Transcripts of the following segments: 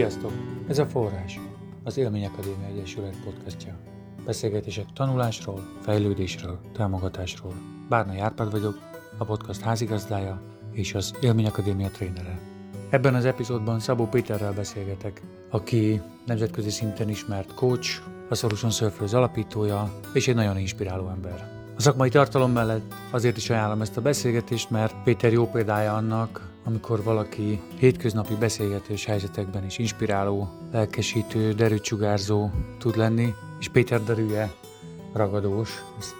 Sziasztok! Ez a Forrás, az Élmény Akadémia Egyesület podcastja. Beszélgetések tanulásról, fejlődésről, támogatásról. Bárna Árpád vagyok, a podcast házigazdája és az Élmény Akadémia trénere. Ebben az epizódban Szabó Péterrel beszélgetek, aki nemzetközi szinten ismert coach, a Solution Surfers alapítója és egy nagyon inspiráló ember. A szakmai tartalom mellett azért is ajánlom ezt a beszélgetést, mert Péter jó példája annak, amikor valaki hétköznapi beszélgetős helyzetekben is inspiráló, lelkesítő, derűcsugárzó tud lenni, és Péter derűje ragadós, ezt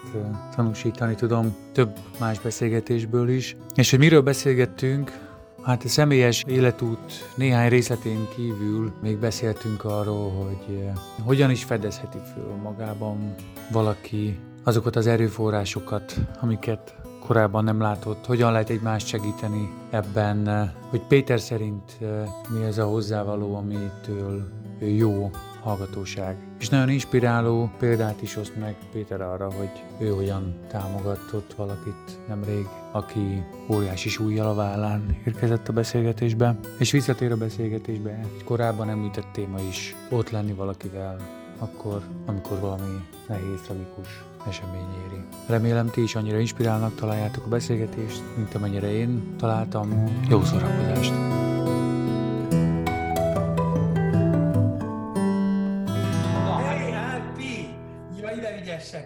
tanúsítani tudom több más beszélgetésből is. És hogy miről beszélgettünk, Hát a személyes életút néhány részletén kívül még beszéltünk arról, hogy hogyan is fedezheti föl magában valaki azokat az erőforrásokat, amiket korábban nem látott, hogyan lehet egymást segíteni ebben, hogy Péter szerint eh, mi ez a hozzávaló, amitől jó hallgatóság. És nagyon inspiráló példát is oszt meg Péter arra, hogy ő hogyan támogatott valakit nemrég, aki óriási súlyjal a vállán érkezett a beszélgetésbe, és visszatér a beszélgetésbe egy korábban említett téma is, ott lenni valakivel, akkor, amikor valami nehéz, tragikus esemény éri. Remélem ti is annyira inspirálnak találjátok a beszélgetést, mint amennyire én találtam. Jó szórakozást!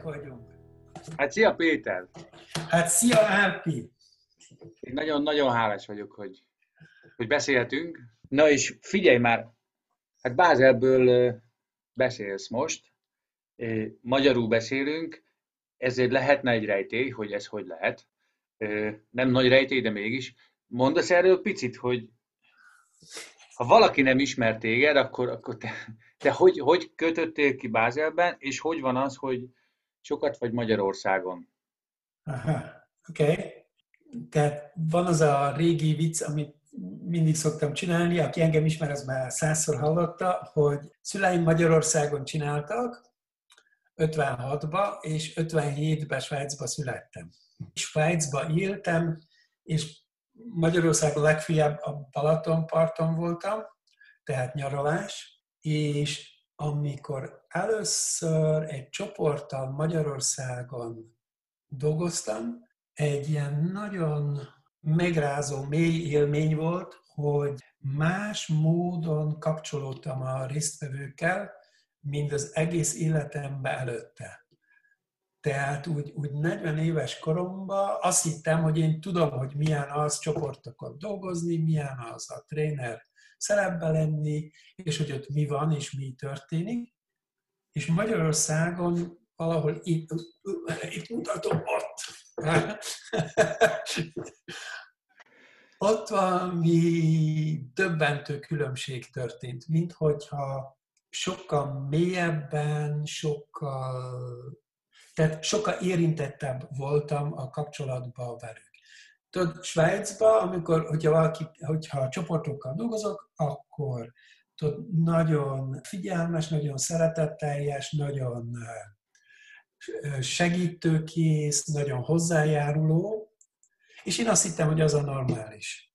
vagyunk. Hát szia Péter! Hát szia Ápi! Én nagyon-nagyon hálás vagyok, hogy, hogy beszélhetünk. Na és figyelj már, hát Bázelből beszélsz most, magyarul beszélünk, ezért lehetne egy rejtély, hogy ez hogy lehet. Nem nagy rejtély, de mégis. Mondasz erről picit, hogy ha valaki nem ismer téged, akkor, akkor te, te hogy, hogy kötöttél ki Bázelben, és hogy van az, hogy sokat vagy Magyarországon? Aha, oké. Okay. Tehát van az a régi vicc, amit mindig szoktam csinálni, aki engem ismer, az már százszor hallotta, hogy szüleim Magyarországon csináltak, 56-ba, és 57-ben Svájcba születtem. Svájcba éltem, és Magyarországon legfiebb a Balatonparton voltam, tehát nyaralás, és amikor először egy csoporttal Magyarországon dolgoztam, egy ilyen nagyon megrázó, mély élmény volt, hogy más módon kapcsolódtam a résztvevőkkel, mint az egész életemben előtte. Tehát úgy, úgy 40 éves koromban azt hittem, hogy én tudom, hogy milyen az csoportokat dolgozni, milyen az a tréner szerepbe lenni, és hogy ott mi van és mi történik. És Magyarországon valahol itt, itt mutatom, ott. ott valami döbbentő különbség történt, mint hogyha sokkal mélyebben, sokkal, tehát sokkal érintettebb voltam a kapcsolatban velük. Tudod, Svájcban, amikor, hogyha, valaki, hogyha csoportokkal dolgozok, akkor tudod, nagyon figyelmes, nagyon szeretetteljes, nagyon segítőkész, nagyon hozzájáruló, és én azt hittem, hogy az a normális.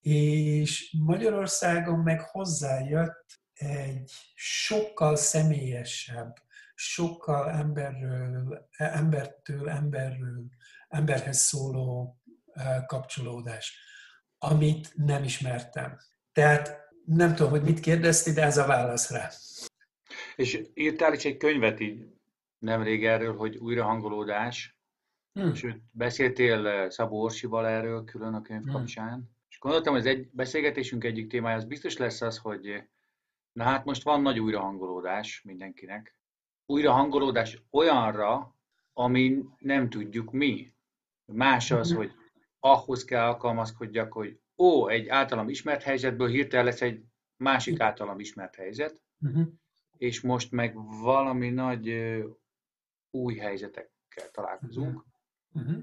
És Magyarországon meg hozzájött egy sokkal személyesebb, sokkal emberről, embertől emberről, emberhez szóló kapcsolódás, amit nem ismertem. Tehát nem tudom, hogy mit kérdezti, de ez a válasz rá. És írtál is egy könyvet így nemrég erről, hogy újrahangolódás, hmm. sőt, beszéltél Szabó Orsival erről külön a könyv hmm. kapcsán, és gondoltam, hogy az egy beszélgetésünk egyik témája az biztos lesz az, hogy na hát most van nagy újrahangolódás mindenkinek. Újrahangolódás olyanra, ami nem tudjuk mi. Más az, hmm. hogy ahhoz kell alkalmazkodjak, hogy ó, egy általam ismert helyzetből hirtelen lesz egy másik általam ismert helyzet, uh-huh. és most meg valami nagy ö, új helyzetekkel találkozunk, uh-huh.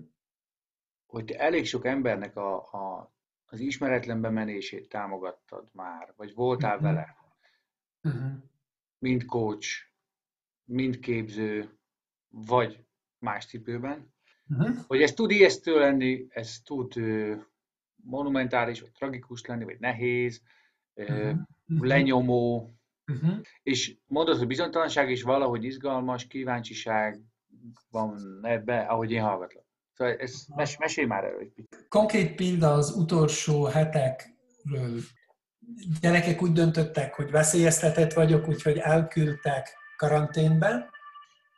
hogy te elég sok embernek a, a, az ismeretlenbe menését támogattad már, vagy voltál uh-huh. vele. Mind coach, mind képző, vagy más cipőben, uh-huh. hogy ez tud ijesztő lenni, ez tud monumentális, vagy tragikus lenni, vagy nehéz, uh-huh. lenyomó, uh-huh. és mondod, hogy bizonytalanság is valahogy izgalmas, kíváncsiság van ebbe, ahogy én hallgatlak. Szóval ez, mes, mesélj már erről egy picit. Konkrét példa az utolsó hetekről. Gyerekek úgy döntöttek, hogy veszélyeztetett vagyok, úgyhogy elküldtek karanténbe,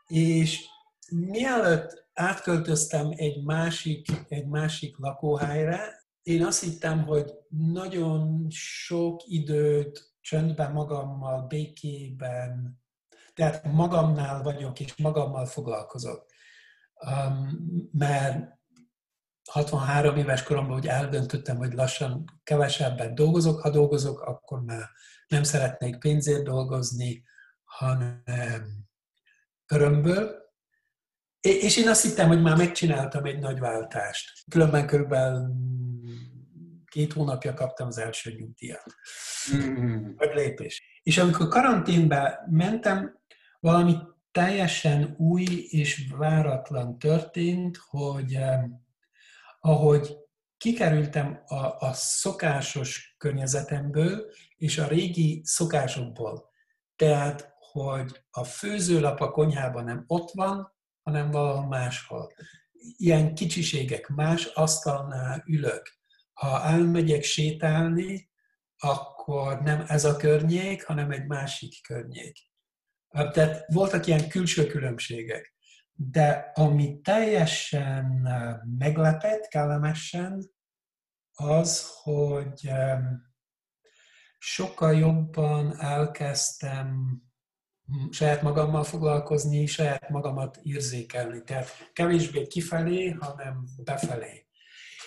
és mielőtt átköltöztem egy másik, egy másik lakóhelyre, én azt hittem, hogy nagyon sok időt csöndben magammal, békében, tehát magamnál vagyok, és magammal foglalkozok. Um, mert 63 éves koromban hogy eldöntöttem, hogy lassan kevesebben dolgozok. Ha dolgozok, akkor már nem szeretnék pénzért dolgozni, hanem örömből. És én azt hittem, hogy már megcsináltam egy nagy váltást. Különben körülbelül két hónapja kaptam az első nyugdíjat. Mm. Nagy lépés. És amikor karanténbe mentem, valami teljesen új és váratlan történt, hogy ahogy kikerültem a, a szokásos környezetemből és a régi szokásokból, tehát, hogy a főzőlap a konyhában nem ott van, hanem valahol máshol. Ilyen kicsiségek, más asztalnál ülök. Ha elmegyek sétálni, akkor nem ez a környék, hanem egy másik környék. Tehát voltak ilyen külső különbségek. De ami teljesen meglepett, kellemesen, az, hogy sokkal jobban elkezdtem saját magammal foglalkozni, saját magamat érzékelni. Tehát kevésbé kifelé, hanem befelé.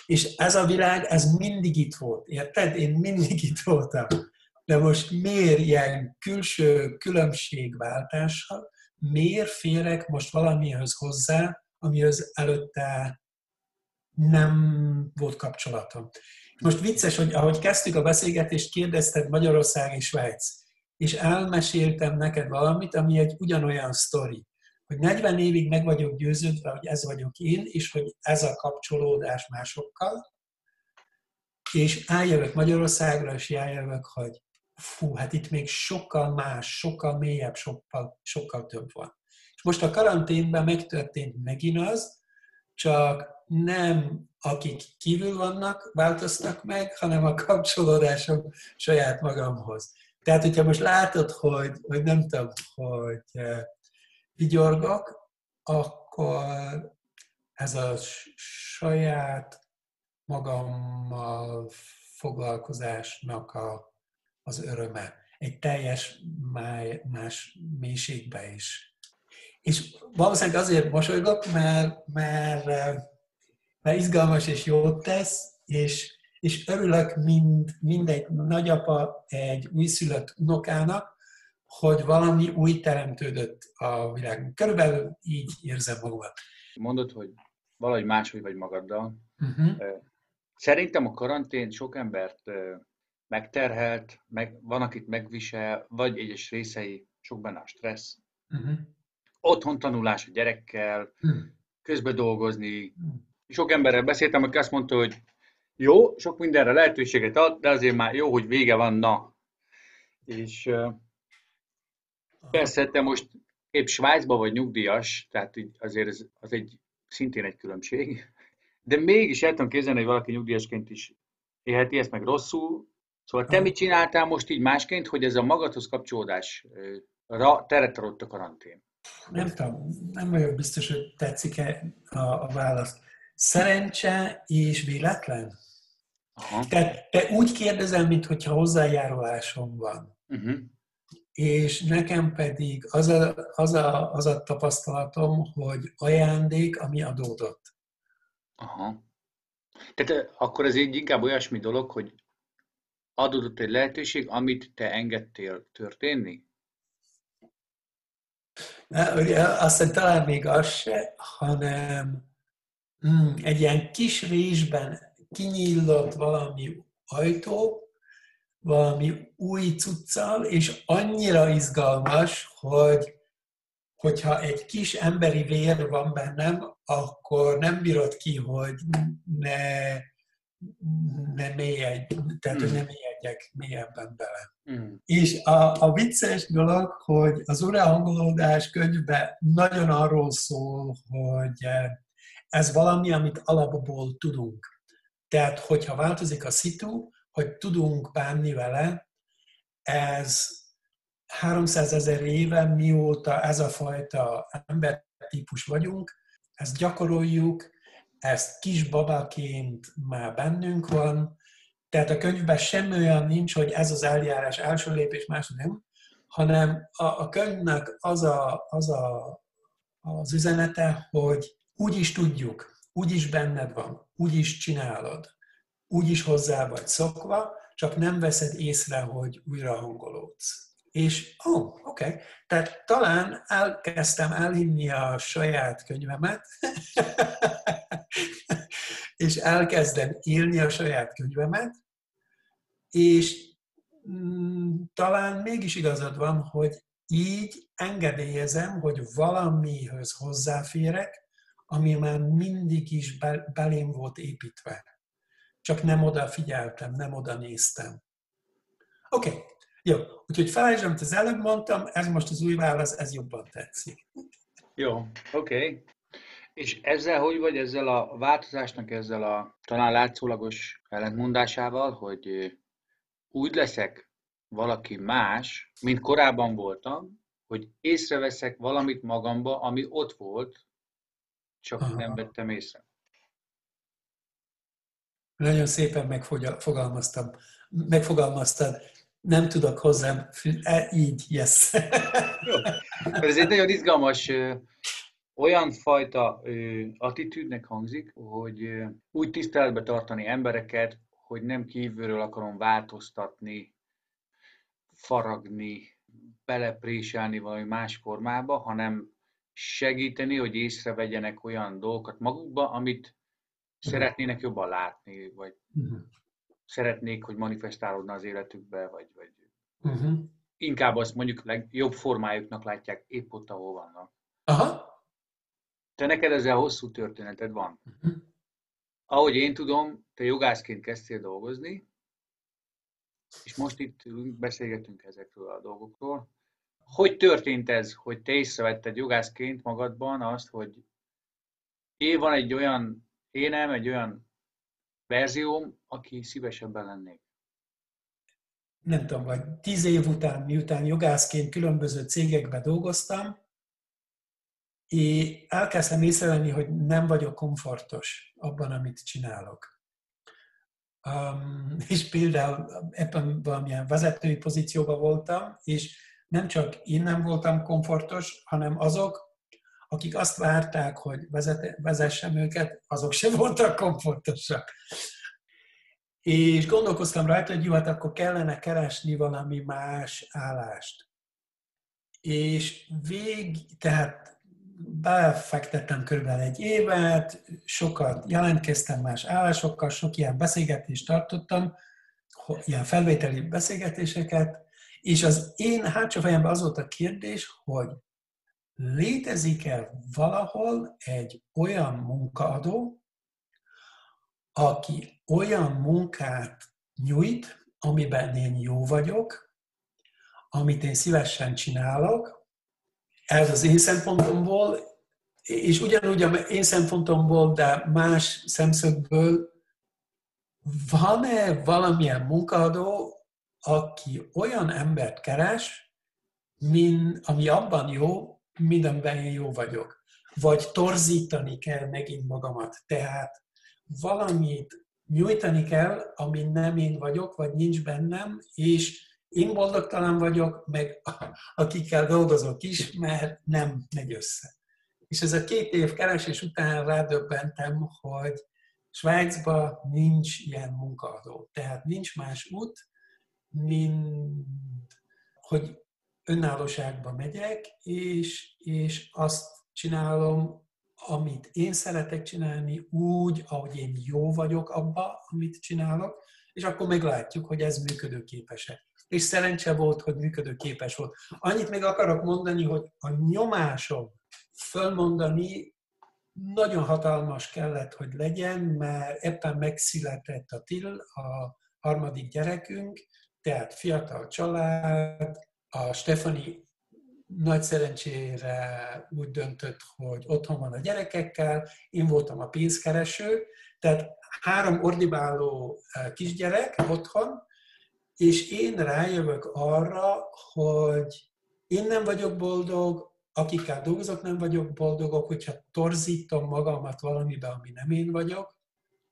És ez a világ, ez mindig itt volt, érted? Én mindig itt voltam. De most miért ilyen külső különbségváltással, miért félek most valamihez hozzá, amihez előtte nem volt kapcsolatom. Most vicces, hogy ahogy kezdtük a beszélgetést, kérdezted Magyarország és Svájc és elmeséltem neked valamit, ami egy ugyanolyan sztori. Hogy 40 évig meg vagyok győződve, hogy ez vagyok én, és hogy ez a kapcsolódás másokkal, és eljövök Magyarországra, és eljövök, hogy fú, hát itt még sokkal más, sokkal mélyebb, sokkal, sokkal több van. És most a karanténben megtörtént megint az, csak nem akik kívül vannak, változtak meg, hanem a kapcsolódásom saját magamhoz. Tehát, hogyha most látod, hogy, hogy nem tudom, hogy eh, vigyorgok, akkor ez a saját magammal foglalkozásnak a, az öröme. Egy teljes máj, más mélységbe is. És valószínűleg azért mosolygok, mert, mert, mert izgalmas és jót tesz, és és örülök mind, mindegy nagyapa egy újszülött unokának, hogy valami új teremtődött a világban. Körülbelül így érzem magamat. Mondod, hogy valahogy máshogy vagy magaddal. Uh-huh. Szerintem a karantén sok embert megterhelt, meg, van, akit megvisel, vagy egyes részei, sok benne a stressz. Uh-huh. Otthon tanulás a gyerekkel, uh-huh. közben dolgozni. Uh-huh. Sok emberrel beszéltem, aki azt mondta, hogy jó, sok mindenre lehetőséget ad, de azért már jó, hogy vége van, na. És persze te most épp Svájcban vagy nyugdíjas, tehát azért ez, az egy szintén egy különbség. De mégis el tudom képzelni, hogy valaki nyugdíjasként is élheti ezt meg rosszul. Szóval te mit csináltál most így másként, hogy ez a magadhoz kapcsolódásra teret adott a karantén? Nem tudom, nem vagyok biztos, hogy tetszik-e a, a válasz. Szerencse és véletlen? Aha. Tehát te úgy kérdezel, mintha hozzájárulásom van. Uh-huh. És nekem pedig az a, az, a, az a tapasztalatom, hogy ajándék, ami adódott. Aha. Tehát akkor ez így inkább olyasmi dolog, hogy adódott egy lehetőség, amit te engedtél történni? Na, ugye, aztán talán még az se, hanem mm, egy ilyen kis résben kinyílott valami ajtó, valami új cuccal, és annyira izgalmas, hogy hogyha egy kis emberi vér van bennem, akkor nem bírod ki, hogy ne, nem mélyedj, tehát hogy nem mélyedjek mélyebben bele. Mm. És a, a vicces dolog, hogy az urehangolódás könyvben nagyon arról szól, hogy ez valami, amit alapból tudunk. Tehát, hogyha változik a szitu, hogy tudunk bánni vele, ez 300 ezer éve, mióta ez a fajta embertípus vagyunk, ezt gyakoroljuk, ezt kis babaként már bennünk van, tehát a könyvben semmi olyan nincs, hogy ez az eljárás első lépés, második nem, hanem a, a könyvnek az, a, az a, az üzenete, hogy úgy is tudjuk, úgy is benned van, úgy is csinálod, úgy is hozzá vagy szokva, csak nem veszed észre, hogy újra hangolódsz. És, ó, oh, oké, okay. tehát talán elkezdtem elhinni a saját könyvemet, és elkezdem írni a saját könyvemet, és mm, talán mégis igazad van, hogy így engedélyezem, hogy valamihöz hozzáférek, ami már mindig is belém volt építve. Csak nem oda figyeltem, nem oda néztem. Oké, okay. jó. Úgyhogy felejtsd, amit az előbb mondtam, ez most az új válasz, ez jobban tetszik. Jó, oké. Okay. És ezzel hogy vagy ezzel a változásnak, ezzel a talán látszólagos ellentmondásával, hogy úgy leszek valaki más, mint korábban voltam, hogy észreveszek valamit magamba, ami ott volt, csak Aha. nem vettem észre. Nagyon szépen megfogalmaztam, megfogalmaztad. Nem tudok hozzám, e, így, yes. Jó. Ez egy nagyon izgalmas olyan fajta attitűdnek hangzik, hogy úgy tiszteletbe tartani embereket, hogy nem kívülről akarom változtatni, faragni, belepréselni valami más formába, hanem segíteni, hogy észrevegyenek olyan dolgokat magukba, amit szeretnének jobban látni, vagy uh-huh. szeretnék, hogy manifestálódna az életükbe, vagy, vagy uh-huh. inkább azt mondjuk legjobb formájuknak látják épp ott, ahol vannak. Aha. Te neked ezzel hosszú történeted van. Uh-huh. Ahogy én tudom, te jogászként kezdtél dolgozni, és most itt beszélgetünk ezekről a dolgokról. Hogy történt ez, hogy te észrevetted jogászként magadban azt, hogy én van egy olyan énem, egy olyan verzióm, aki szívesebben lennék? Nem tudom, vagy tíz év után, miután jogászként különböző cégekben dolgoztam, és elkezdtem észrevenni, hogy nem vagyok komfortos abban, amit csinálok. Um, és például ebben valamilyen vezetői pozícióban voltam, és nem csak én nem voltam komfortos, hanem azok, akik azt várták, hogy vezet, vezessem őket, azok sem voltak komfortosak. És gondolkoztam rajta, hogy jó, hát akkor kellene keresni valami más állást. És vég, tehát befektettem körülbelül egy évet, sokat jelentkeztem más állásokkal, sok ilyen beszélgetést tartottam, ilyen felvételi beszélgetéseket, és az én hátsó fejemben az volt a kérdés, hogy létezik-e valahol egy olyan munkaadó, aki olyan munkát nyújt, amiben én jó vagyok, amit én szívesen csinálok, ez az én szempontomból, és ugyanúgy a én szempontomból, de más szemszögből van-e valamilyen munkadó, aki olyan embert keres, mint, ami abban jó, mint amiben én jó vagyok. Vagy torzítani kell megint magamat. Tehát valamit nyújtani kell, ami nem én vagyok, vagy nincs bennem, és én boldogtalan vagyok, meg akikkel dolgozok is, mert nem megy össze. És ez a két év keresés után rádöbbentem, hogy Svájcban nincs ilyen munkaadó. Tehát nincs más út, mint hogy önállóságba megyek, és, és azt csinálom, amit én szeretek csinálni, úgy, ahogy én jó vagyok abba, amit csinálok, és akkor meglátjuk, hogy ez működőképes-e és szerencse volt, hogy működőképes volt. Annyit még akarok mondani, hogy a nyomásom fölmondani nagyon hatalmas kellett, hogy legyen, mert éppen megszületett a TIL, a harmadik gyerekünk, tehát fiatal család, a Stefani nagy szerencsére úgy döntött, hogy otthon van a gyerekekkel, én voltam a pénzkereső, tehát három ordibáló eh, kisgyerek otthon, és én rájövök arra, hogy én nem vagyok boldog, akikkel dolgozok nem vagyok boldogok, hogyha torzítom magamat valamibe, ami nem én vagyok,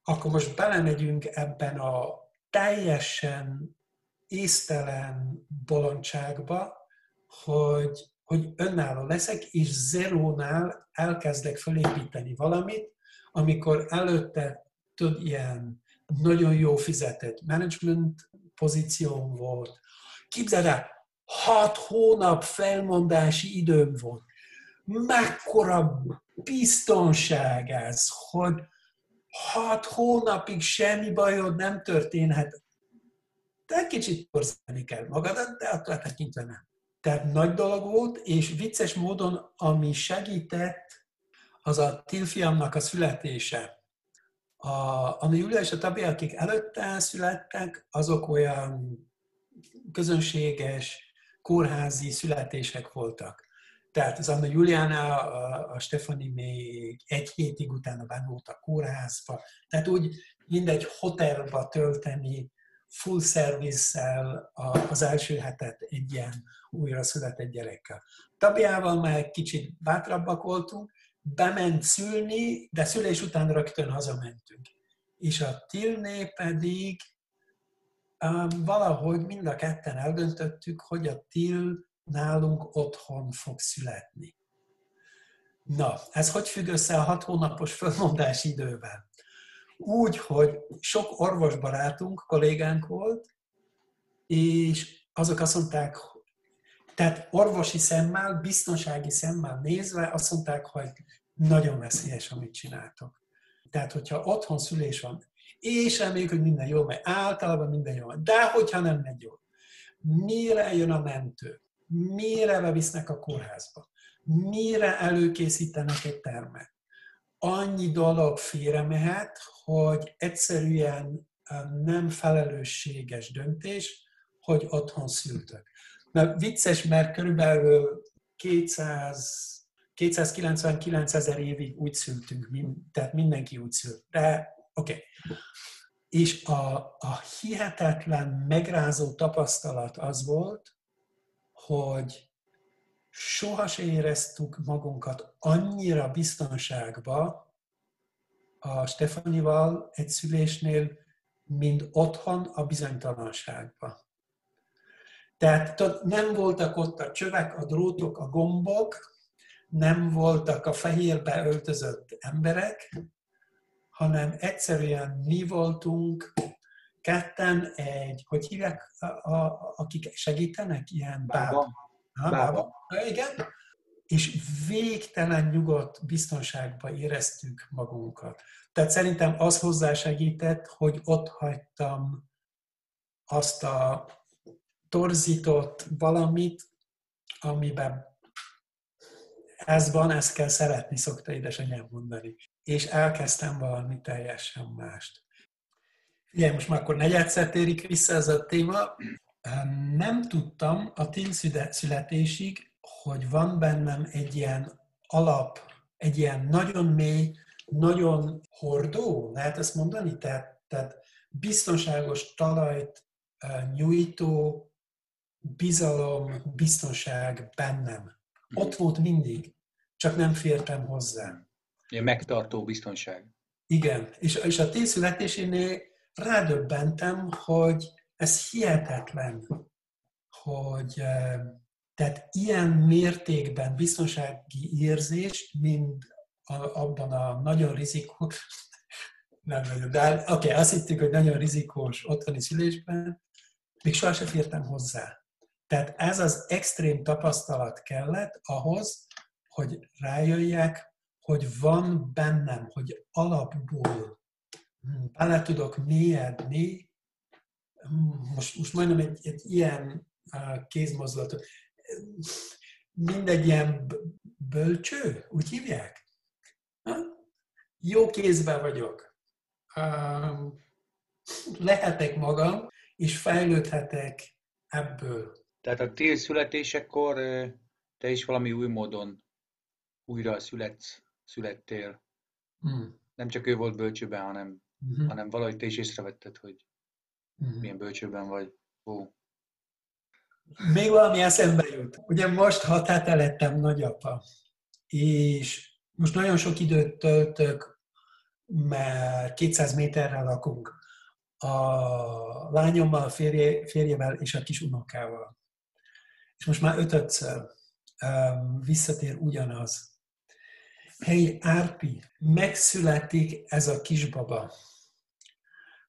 akkor most belemegyünk ebben a teljesen észtelen bolondságba, hogy, hogy önálló leszek, és zerónál elkezdek felépíteni valamit, amikor előtte tud ilyen nagyon jó fizetett management pozícióm volt. Képzeld el, hat hónap felmondási időm volt. Mekkora biztonság ez, hogy hat hónapig semmi bajod nem történhet. Te kicsit torzítani kell magadat, de attól tekintve nem. Tehát nagy dolog volt, és vicces módon, ami segített, az a Tilfiamnak a születése. A, a Julia és a Tabi, akik előtte születtek, azok olyan közönséges, kórházi születések voltak. Tehát az Anna Juliana, a, a Stefani még egy hétig utána benn volt a kórházba. Tehát úgy mindegy hotelba tölteni full service az első hetet egy ilyen újra született gyerekkel. Tabiával már kicsit bátrabbak voltunk, bement szülni, de szülés után rögtön hazamentünk. És a Tilné pedig valahogy mind a ketten eldöntöttük, hogy a Til nálunk otthon fog születni. Na, ez hogy függ össze a hat hónapos fölmondási idővel? Úgy, hogy sok orvosbarátunk, kollégánk volt, és azok azt mondták, tehát orvosi szemmel, biztonsági szemmel nézve azt mondták, hogy nagyon veszélyes, amit csináltok. Tehát, hogyha otthon szülés van, és reméljük, hogy minden jó megy, általában minden jó de hogyha nem megy jól, mire jön a mentő, mire bevisznek a kórházba, mire előkészítenek egy termet. Annyi dolog félre mehet, hogy egyszerűen nem felelősséges döntés, hogy otthon szültök. Mert vicces, mert körülbelül 200, 299 ezer évig úgy szültünk, tehát mindenki úgy szült. De oké. Okay. És a, a hihetetlen, megrázó tapasztalat az volt, hogy soha se éreztük magunkat annyira biztonságba a Stefanival egy szülésnél, mint otthon a bizonytalanságban. Tehát nem voltak ott a csövek, a drótok, a gombok, nem voltak a fehérbe öltözött emberek, hanem egyszerűen mi voltunk ketten egy, hogy hívják, a, a, akik segítenek, ilyen bába. bába. bába. Igen. És végtelen nyugodt biztonságban éreztük magunkat. Tehát szerintem az hozzásegített, hogy ott hagytam azt a torzított valamit, amiben ez van, ezt kell szeretni, szokta édesanyám mondani. És elkezdtem valami teljesen mást. Ugye, most már akkor negyedszer térik vissza ez a téma. Nem tudtam a TIL születésig, hogy van bennem egy ilyen alap, egy ilyen nagyon mély, nagyon hordó, lehet ezt mondani? Tehát, tehát biztonságos talajt nyújtó bizalom, biztonság bennem. Ott volt mindig, csak nem fértem hozzá. Ilyen megtartó biztonság. Igen, és, és a tíz születésénél rádöbbentem, hogy ez hihetetlen, hogy tehát ilyen mértékben biztonsági érzést, mint a, abban a nagyon rizikós, nem nagyon, de oké, okay, azt hittük, hogy nagyon rizikós otthoni szülésben, még sohasem fértem hozzá. Tehát ez az extrém tapasztalat kellett ahhoz, hogy rájöjjek, hogy van bennem, hogy alapból bele tudok mélyedni, most, most majdnem egy, egy ilyen kézmozdulatot, mindegy ilyen bölcső, úgy hívják? Jó kézben vagyok. Lehetek magam, és fejlődhetek ebből. Tehát a tél születésekor te is valami új módon újra születsz, születtél. Hmm. Nem csak ő volt bölcsőben, hanem, uh-huh. hanem valahogy te is észrevetted, hogy uh-huh. milyen bölcsőben vagy. Ó. Még valami eszembe jut. Ugye most hat hete lettem nagyapa, és most nagyon sok időt töltök, mert 200 méterre lakunk a lányommal, férje, férjevel és a kis unokával. És most már ötödször um, visszatér ugyanaz. Hey, Árpi, megszületik ez a kisbaba.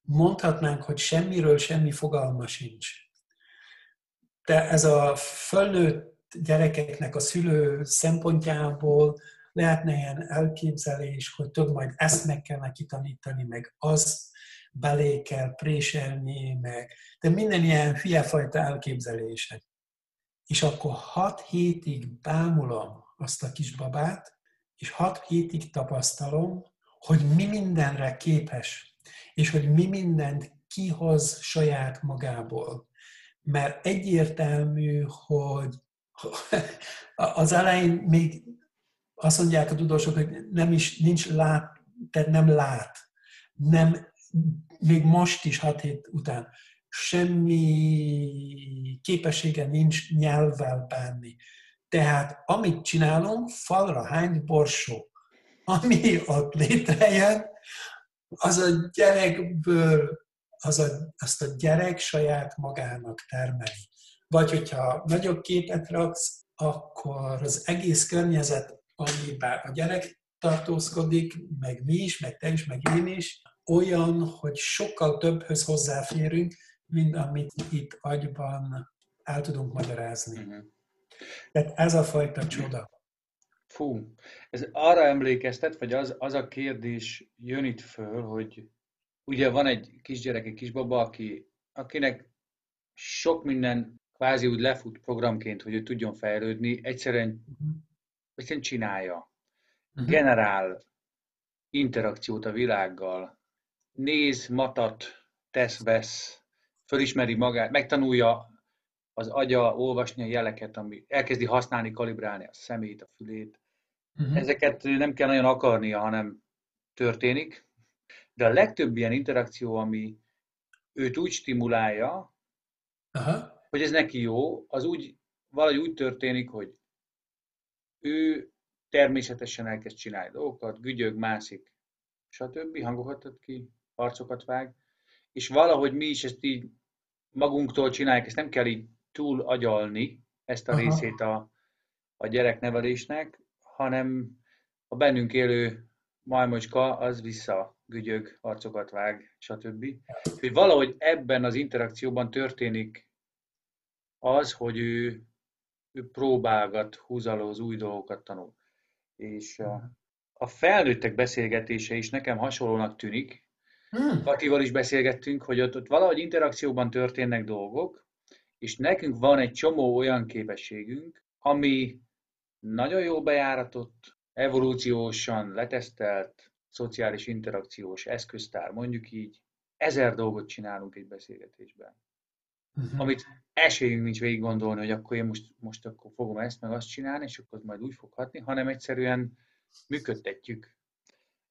Mondhatnánk, hogy semmiről semmi fogalma sincs. De ez a fölnőtt gyerekeknek a szülő szempontjából lehetne ilyen elképzelés, hogy tudod, majd ezt meg kell neki tanítani, meg az belé kell préselni, meg de minden ilyen fiafajta elképzelések. És akkor hat hétig bámulom azt a kisbabát, és hat hétig tapasztalom, hogy mi mindenre képes, és hogy mi mindent kihoz saját magából. Mert egyértelmű, hogy az elején még azt mondják a tudósok, hogy nem is, nincs lát, tehát nem lát, nem, még most is hat hét után semmi képessége nincs nyelvvel bánni. Tehát amit csinálunk, falra hány borsó, ami ott létrejön, az a gyerekből, az a, azt a gyerek saját magának termeli. Vagy hogyha nagyobb képet raksz, akkor az egész környezet, amiben a gyerek tartózkodik, meg mi is, meg te is, meg én is, olyan, hogy sokkal többhöz hozzáférünk, mint amit itt agyban el tudunk magyarázni. Uh-huh. Tehát ez a fajta csoda. Fú, ez arra emlékeztet, vagy az, az a kérdés jön itt föl, hogy ugye van egy kisgyerek, egy kisbaba, aki, akinek sok minden kvázi úgy lefut programként, hogy ő tudjon fejlődni, egyszerűen, uh-huh. egyszerűen csinálja. Uh-huh. Generál interakciót a világgal, néz, matat, tesz, vesz, fölismeri magát, megtanulja az agya olvasni a jeleket, ami elkezdi használni, kalibrálni a szemét, a fülét. Uh-huh. Ezeket nem kell nagyon akarnia, hanem történik. De a legtöbb ilyen interakció, ami őt úgy stimulálja, uh-huh. hogy ez neki jó, az úgy, valahogy úgy történik, hogy ő természetesen elkezd csinálni dolgokat, gügyög, mászik, stb. hangokat ad ki, arcokat vág, és valahogy mi is ezt így magunktól csináljuk, ezt nem kell így túl agyalni, ezt a Aha. részét a, a gyereknevelésnek, hanem a bennünk élő majmocska az vissza gügyög, arcokat vág, stb. Hogy valahogy ebben az interakcióban történik az, hogy ő, ő próbálgat, húzalóz, új dolgokat tanul. És a, a felnőttek beszélgetése is nekem hasonlónak tűnik, Hmm. Katival is beszélgettünk, hogy ott, ott valahogy interakcióban történnek dolgok, és nekünk van egy csomó olyan képességünk, ami nagyon jó bejáratott, evolúciósan letesztelt, szociális interakciós eszköztár, mondjuk így, ezer dolgot csinálunk egy beszélgetésben. Uh-huh. Amit esélyünk nincs végig gondolni, hogy akkor én most, most akkor fogom ezt meg azt csinálni, és akkor majd úgy fog hatni, hanem egyszerűen működtetjük.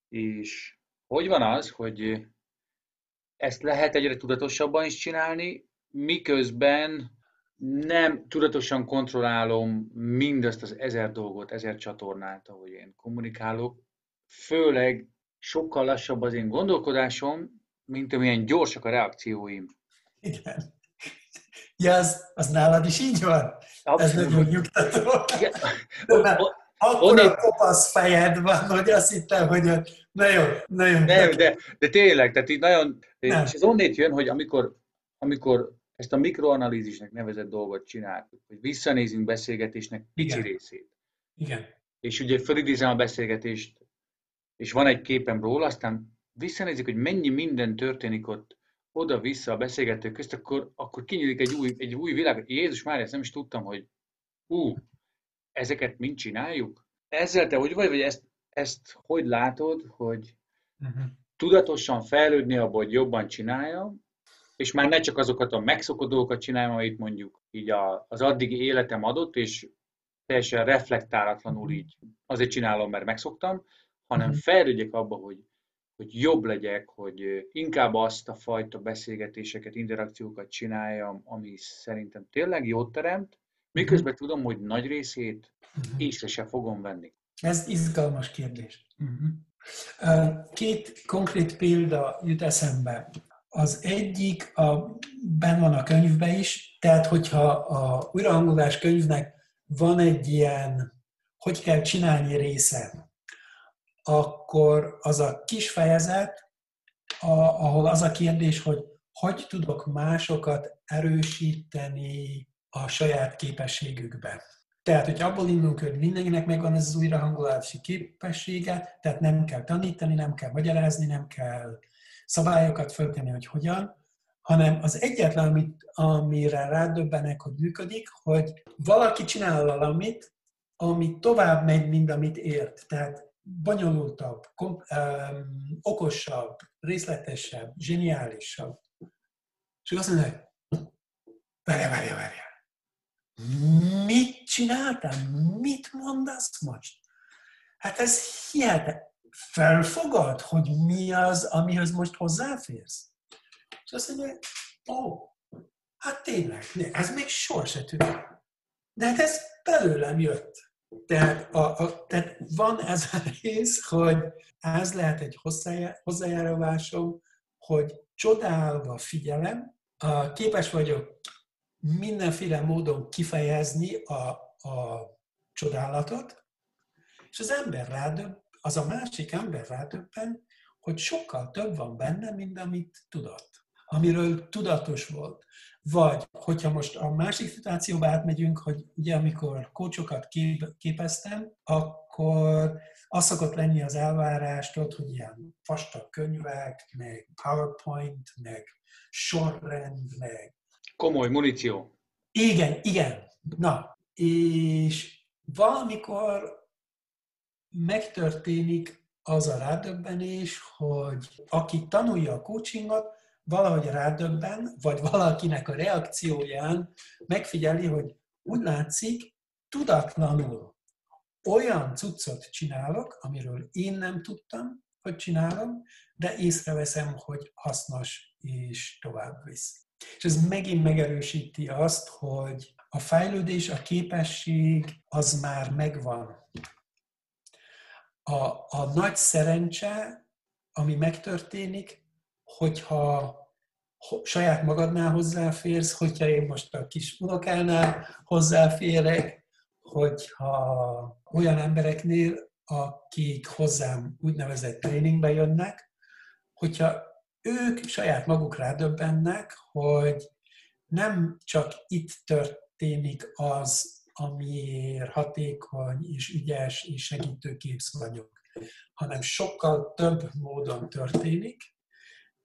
És hogy van az, hogy ezt lehet egyre tudatosabban is csinálni, miközben nem tudatosan kontrollálom mindazt az ezer dolgot, ezer csatornát, ahogy én kommunikálok. Főleg sokkal lassabb az én gondolkodásom, mint amilyen gyorsak a reakcióim. Igen. Ja, az, az nálad is így van? Abszolút. Ez nagyon nyugtató. Igen. De akkor a kopasz fejed van, hogy azt hittem, hogy nagyon, nagyon. Nem, de, de tényleg, tehát így nagyon, nem. és ez onnét jön, hogy amikor, amikor ezt a mikroanalízisnek nevezett dolgot csináljuk, hogy visszanézünk beszélgetésnek pici Igen. részét. Igen. És ugye felidézem a beszélgetést, és van egy képem róla, aztán visszanézik, hogy mennyi minden történik ott oda-vissza a beszélgetők közt, akkor, akkor kinyílik egy új, egy új világ. Jézus már ezt nem is tudtam, hogy ú, ezeket mind csináljuk? Ezzel te hogy vagy, vagy ezt, ezt hogy látod, hogy uh-huh. tudatosan fejlődni abban, hogy jobban csináljam, és már ne csak azokat a megszokott dolgokat csináljam, amit mondjuk így az addigi életem adott, és teljesen reflektálatlanul így azért csinálom, mert megszoktam, hanem uh-huh. fejlődjek abba, hogy, hogy jobb legyek, hogy inkább azt a fajta beszélgetéseket, interakciókat csináljam, ami szerintem tényleg jót teremt, miközben tudom, hogy nagy részét észre se fogom venni. Ez izgalmas kérdés. Uh-huh. Két konkrét példa jut eszembe. Az egyik a, ben van a könyvben is, tehát hogyha a újrahangolás könyvnek van egy ilyen, hogy kell csinálni része, akkor az a kis fejezet, a, ahol az a kérdés, hogy hogy tudok másokat erősíteni a saját képességükbe. Tehát, hogy abból indulunk, hogy mindenkinek megvan ez az újrahangolási képessége, tehát nem kell tanítani, nem kell magyarázni, nem kell szabályokat föltenni, hogy hogyan, hanem az egyetlen, amit, amire rádöbbenek, hogy működik, hogy valaki csinál valamit, ami tovább megy, mint amit ért. Tehát bonyolultabb, kom, um, okosabb, részletesebb, zseniálisabb. És azt mondja, hogy várja, várja, várja. Mit csináltál? Mit mondasz most? Hát ez hihetetlen. Felfogad, hogy mi az, amihez most hozzáférsz? És azt mondja, ó, oh, hát tényleg, ez még se tűnik. De hát ez belőlem jött. Tehát, a, a, tehát van ez a rész, hogy ez lehet egy hozzájárulásom, hogy csodálva figyelem, képes vagyok mindenféle módon kifejezni a, a csodálatot, és az ember rádöbb, az a másik ember rádöbben, hogy sokkal több van benne, mint amit tudott amiről tudatos volt. Vagy, hogyha most a másik szituációba átmegyünk, hogy ugye amikor kócsokat kép, képeztem, akkor az szokott lenni az elvárás, tudod, hogy ilyen vastag könyvek, meg PowerPoint, meg sorrend, meg... Komoly muníció. Igen, igen. Na, és valamikor megtörténik az a rádöbbenés, hogy aki tanulja a coachingot, valahogy rádöbben, vagy valakinek a reakcióján megfigyeli, hogy úgy látszik, tudatlanul olyan cuccot csinálok, amiről én nem tudtam, hogy csinálom, de észreveszem, hogy hasznos és tovább visz. És ez megint megerősíti azt, hogy a fejlődés, a képesség az már megvan. A, a nagy szerencse, ami megtörténik, hogyha saját magadnál hozzáférsz, hogyha én most a kis unokánál hozzáférek, hogyha olyan embereknél, akik hozzám úgynevezett tréningbe jönnek, hogyha ők saját maguk rádöbbennek, hogy nem csak itt történik az, amiért hatékony és ügyes és segítőképsz vagyok, hanem sokkal több módon történik,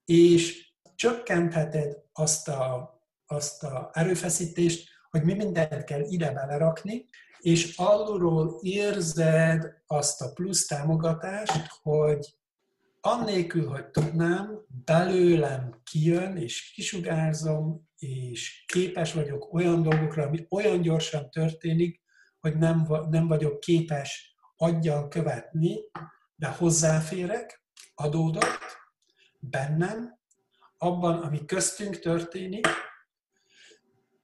és csökkentheted azt a, azt a erőfeszítést, hogy mi mindent kell ide belerakni, és alulról érzed azt a plusz támogatást, hogy annélkül, hogy tudnám, belőlem kijön, és kisugárzom, és képes vagyok olyan dolgokra, ami olyan gyorsan történik, hogy nem, nem vagyok képes aggyal követni, de hozzáférek, adódott, bennem, abban, ami köztünk történik,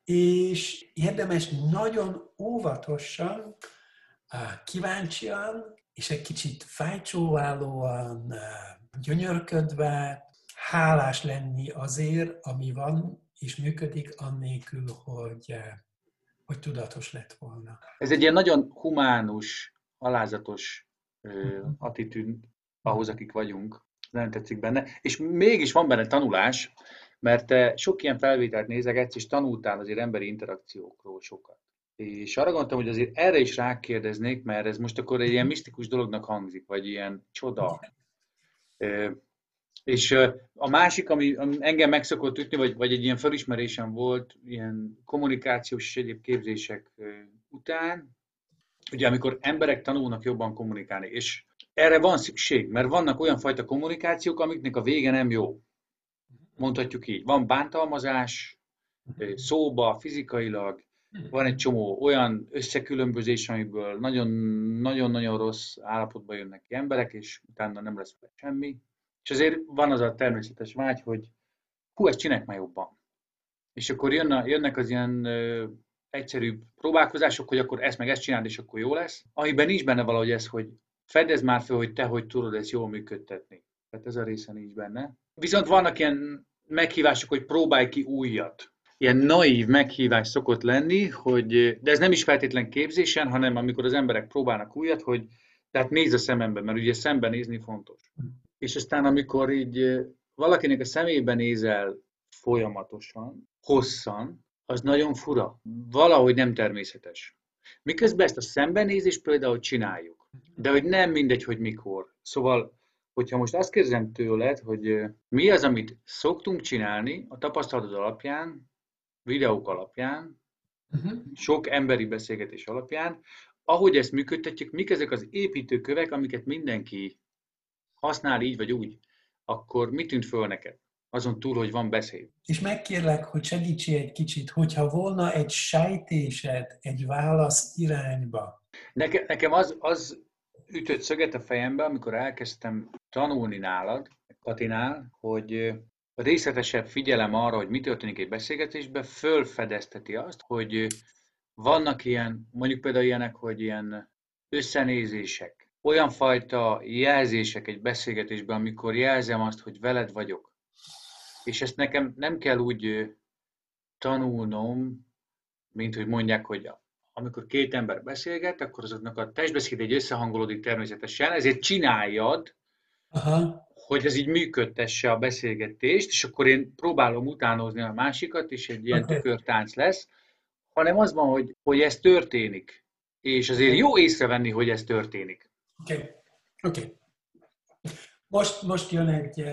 és érdemes nagyon óvatosan, kíváncsian, és egy kicsit fájcsóválóan, gyönyörködve, hálás lenni azért, ami van és működik, annélkül, hogy, hogy tudatos lett volna. Ez egy ilyen nagyon humánus, alázatos uh, attitűd ahhoz, akik vagyunk nem tetszik benne. És mégis van benne tanulás, mert te sok ilyen felvételt nézegetsz, és tanultál azért emberi interakciókról sokat. És arra gondoltam, hogy azért erre is rákérdeznék, mert ez most akkor egy ilyen misztikus dolognak hangzik, vagy ilyen csoda. És a másik, ami, engem meg szokott ütni, vagy, vagy egy ilyen felismerésem volt, ilyen kommunikációs és egyéb képzések után, ugye amikor emberek tanulnak jobban kommunikálni, és erre van szükség, mert vannak olyan fajta kommunikációk, amiknek a vége nem jó. Mondhatjuk így. Van bántalmazás, szóba, fizikailag, van egy csomó olyan összekülönbözés, amiből nagyon-nagyon rossz állapotba jönnek ki emberek, és utána nem lesz semmi. És azért van az a természetes vágy, hogy hú, ezt csinálják már jobban. És akkor jönne, jönnek az ilyen ö, egyszerű próbálkozások, hogy akkor ezt meg ezt csináld, és akkor jó lesz. Amiben nincs benne valahogy ez, hogy fedez már fel, hogy te hogy tudod ezt jól működtetni. Tehát ez a része nincs benne. Viszont vannak ilyen meghívások, hogy próbálj ki újat. Ilyen naív meghívás szokott lenni, hogy, de ez nem is feltétlen képzésen, hanem amikor az emberek próbálnak újat, hogy tehát nézz a szemembe, mert ugye szembenézni fontos. És aztán amikor így valakinek a szemébe nézel folyamatosan, hosszan, az nagyon fura. Valahogy nem természetes. Miközben ezt a szembenézést például csináljuk. De hogy nem mindegy, hogy mikor. Szóval, hogyha most azt kérdezem tőled, hogy mi az, amit szoktunk csinálni a tapasztalatod alapján, videók alapján, uh-huh. sok emberi beszélgetés alapján, ahogy ezt működtetjük, mik ezek az építőkövek, amiket mindenki használ így vagy úgy, akkor mit tűnt föl neked? Azon túl, hogy van beszéd. És megkérlek, hogy segítsél egy kicsit, hogyha volna egy sejtésed egy válasz irányba. Neke, nekem az, az ütött szöget a fejembe, amikor elkezdtem tanulni nálad, Katinál, hogy részletesebb figyelem arra, hogy mi történik egy beszélgetésben, fölfedezteti azt, hogy vannak ilyen, mondjuk például ilyenek, hogy ilyen összenézések, olyan fajta jelzések egy beszélgetésben, amikor jelzem azt, hogy veled vagyok. És ezt nekem nem kell úgy tanulnom, mint hogy mondják, hogy amikor két ember beszélget, akkor azoknak a testbeszéd egy összehangolódik természetesen, ezért csináljad, Aha. Hogy ez így működtesse a beszélgetést, és akkor én próbálom utánozni a másikat, és egy ilyen tükörtánc lesz, hanem az van, hogy, hogy ez történik. És azért jó észrevenni, hogy ez történik. Oké. Okay. Okay. Most, most, jön egy,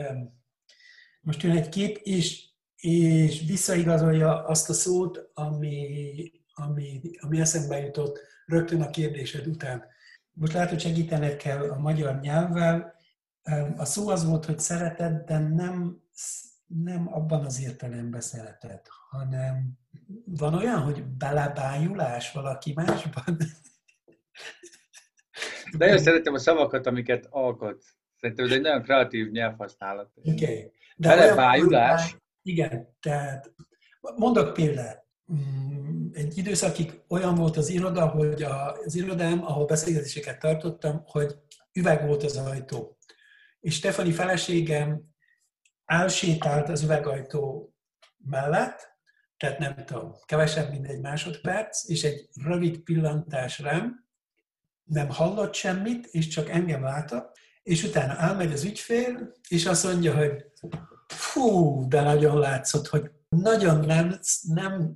most jön egy kép, és, és visszaigazolja azt a szót, ami, ami, ami eszembe jutott rögtön a kérdésed után. Most lehet, hogy segítened kell a magyar nyelvvel. A szó az volt, hogy szereted, de nem, nem abban az értelemben szereted, hanem van olyan, hogy belebájulás valaki másban? Nagyon szeretem a szavakat, amiket alkot. Szerintem ez egy nagyon kreatív nyelvhasználat. Okay. Belebájulás? Igen, tehát mondok példát. Mm, egy időszakig olyan volt az iroda, hogy az irodám, ahol beszélgetéseket tartottam, hogy üveg volt az ajtó. És Stefani feleségem elsétált az üvegajtó mellett, tehát nem tudom, kevesebb, mint egy másodperc, és egy rövid pillantás rám, nem hallott semmit, és csak engem látott, és utána elmegy az ügyfél, és azt mondja, hogy fú, de nagyon látszott, hogy nagyon nem, nem,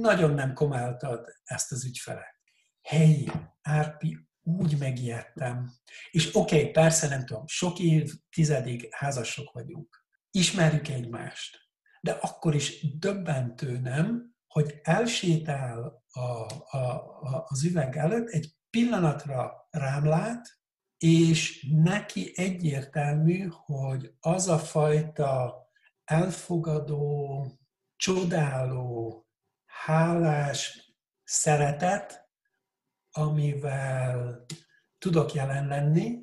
nagyon nem komáltad ezt az ügyfelet. Hey, Árpi, úgy megijedtem. És oké, okay, persze nem tudom, sok év, tizedig házasok vagyunk. Ismerjük egymást. De akkor is döbbentő nem, hogy elsétál a, a, a, az üveg előtt, egy pillanatra rám lát, és neki egyértelmű, hogy az a fajta elfogadó, csodáló, hálás szeretet, amivel tudok jelen lenni,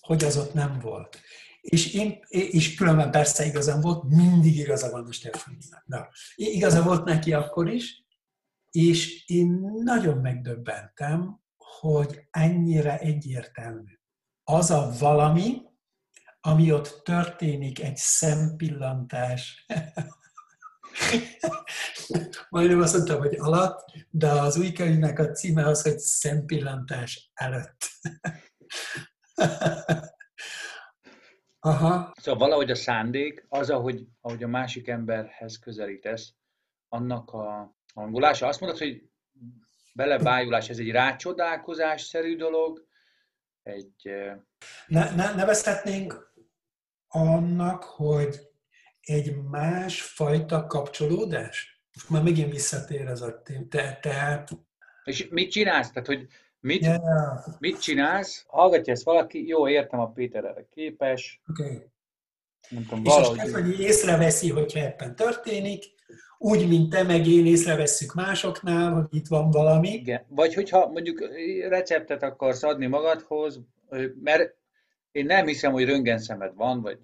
hogy az ott nem volt. És, én, és különben persze igazam volt, mindig igaza van a Stefaninak. Na, igaza volt neki akkor is, és én nagyon megdöbbentem, hogy ennyire egyértelmű. Az a valami, ami ott történik, egy szempillantás. Majdnem azt mondtam, hogy alatt, de az új könyvnek a címe az, hogy szempillantás előtt. Aha. Szóval valahogy a szándék, az, ahogy, ahogy a másik emberhez közelítesz, annak a hangolása. Azt mondod, hogy belebájulás, ez egy rácsodálkozás-szerű dolog, egy... Ne, ne, nevezhetnénk annak, hogy egy más fajta kapcsolódás? Most már megint visszatér ez a tém. Te, tehát... És mit csinálsz? Tehát, hogy Mit, yeah. mit csinálsz? Hallgatja ezt valaki, jó, értem, a Péter erre képes. Okay. Nem tudom, és valahogy... És hogy észreveszi, hogyha éppen történik, úgy, mint te meg én észrevesszük másoknál, hogy itt van valami. Igen. Vagy hogyha mondjuk receptet akarsz adni magadhoz, mert én nem hiszem, hogy röntgenszemed van, vagy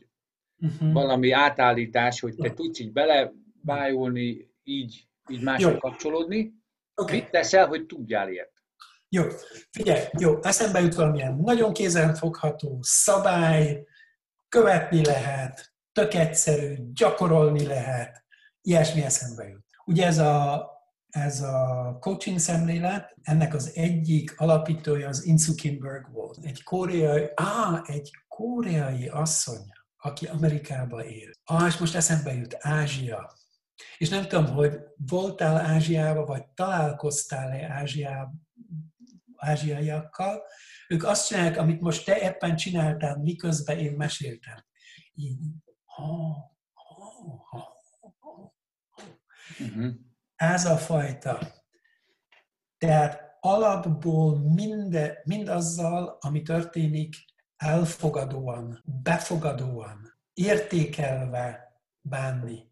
uh-huh. valami átállítás, hogy te tudsz így belebájulni, így, így mások kapcsolódni. Okay. Mit teszel, hogy tudjál ilyet? Jó, figyelj, jó, eszembe jut valamilyen nagyon kézenfogható szabály, követni lehet, tök egyszerű, gyakorolni lehet, ilyesmi eszembe jut. Ugye ez a, ez a coaching szemlélet, ennek az egyik alapítója az Insu Kimberg volt. Egy koreai, á, egy koreai asszony, aki Amerikában él. Ah, és most eszembe jut, Ázsia. És nem tudom, hogy voltál Ázsiába, vagy találkoztál-e Ázsiában, ázsiaiakkal, ők azt csinálják, amit most te éppen csináltál, miközben én meséltem. Így, ha, ha, ha, Uh-huh. Ez a fajta. Tehát alapból mind, mindazzal, ami történik, elfogadóan, befogadóan, értékelve bánni.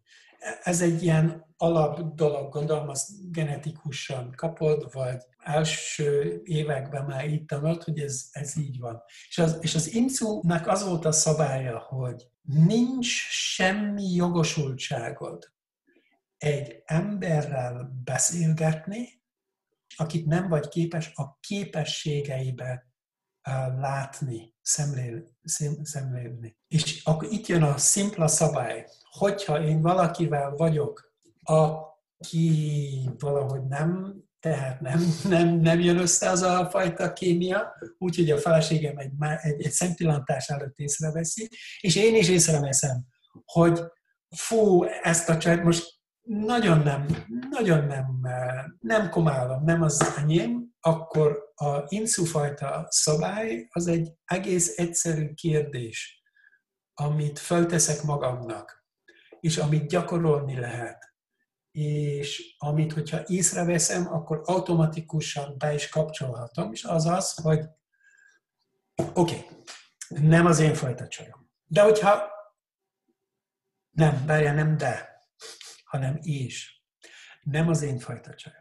Ez egy ilyen alap dolog, gondolom, azt genetikusan kapod, vagy első években már így tanult, hogy ez, ez így van. És az, és az incunak az volt a szabálya, hogy nincs semmi jogosultságod egy emberrel beszélgetni, akit nem vagy képes a képességeibe látni, szemlél, szemlélni. És akkor itt jön a szimpla szabály. Hogyha én valakivel vagyok, aki valahogy nem, tehát nem, nem, nem jön össze az a fajta kémia, úgyhogy a feleségem egy, egy, egy szempillantás előtt észreveszi, és én is észreveszem, hogy fú, ezt a csajt most nagyon nem, nagyon nem, nem komálom, nem az enyém, akkor a inszufajta szabály az egy egész egyszerű kérdés, amit felteszek magamnak, és amit gyakorolni lehet, és amit, hogyha észreveszem, akkor automatikusan be is kapcsolhatom, és az az, hogy oké, okay, nem az én fajta csajom. De hogyha nem, várjál, nem de, hanem és. Nem az én fajta csajom.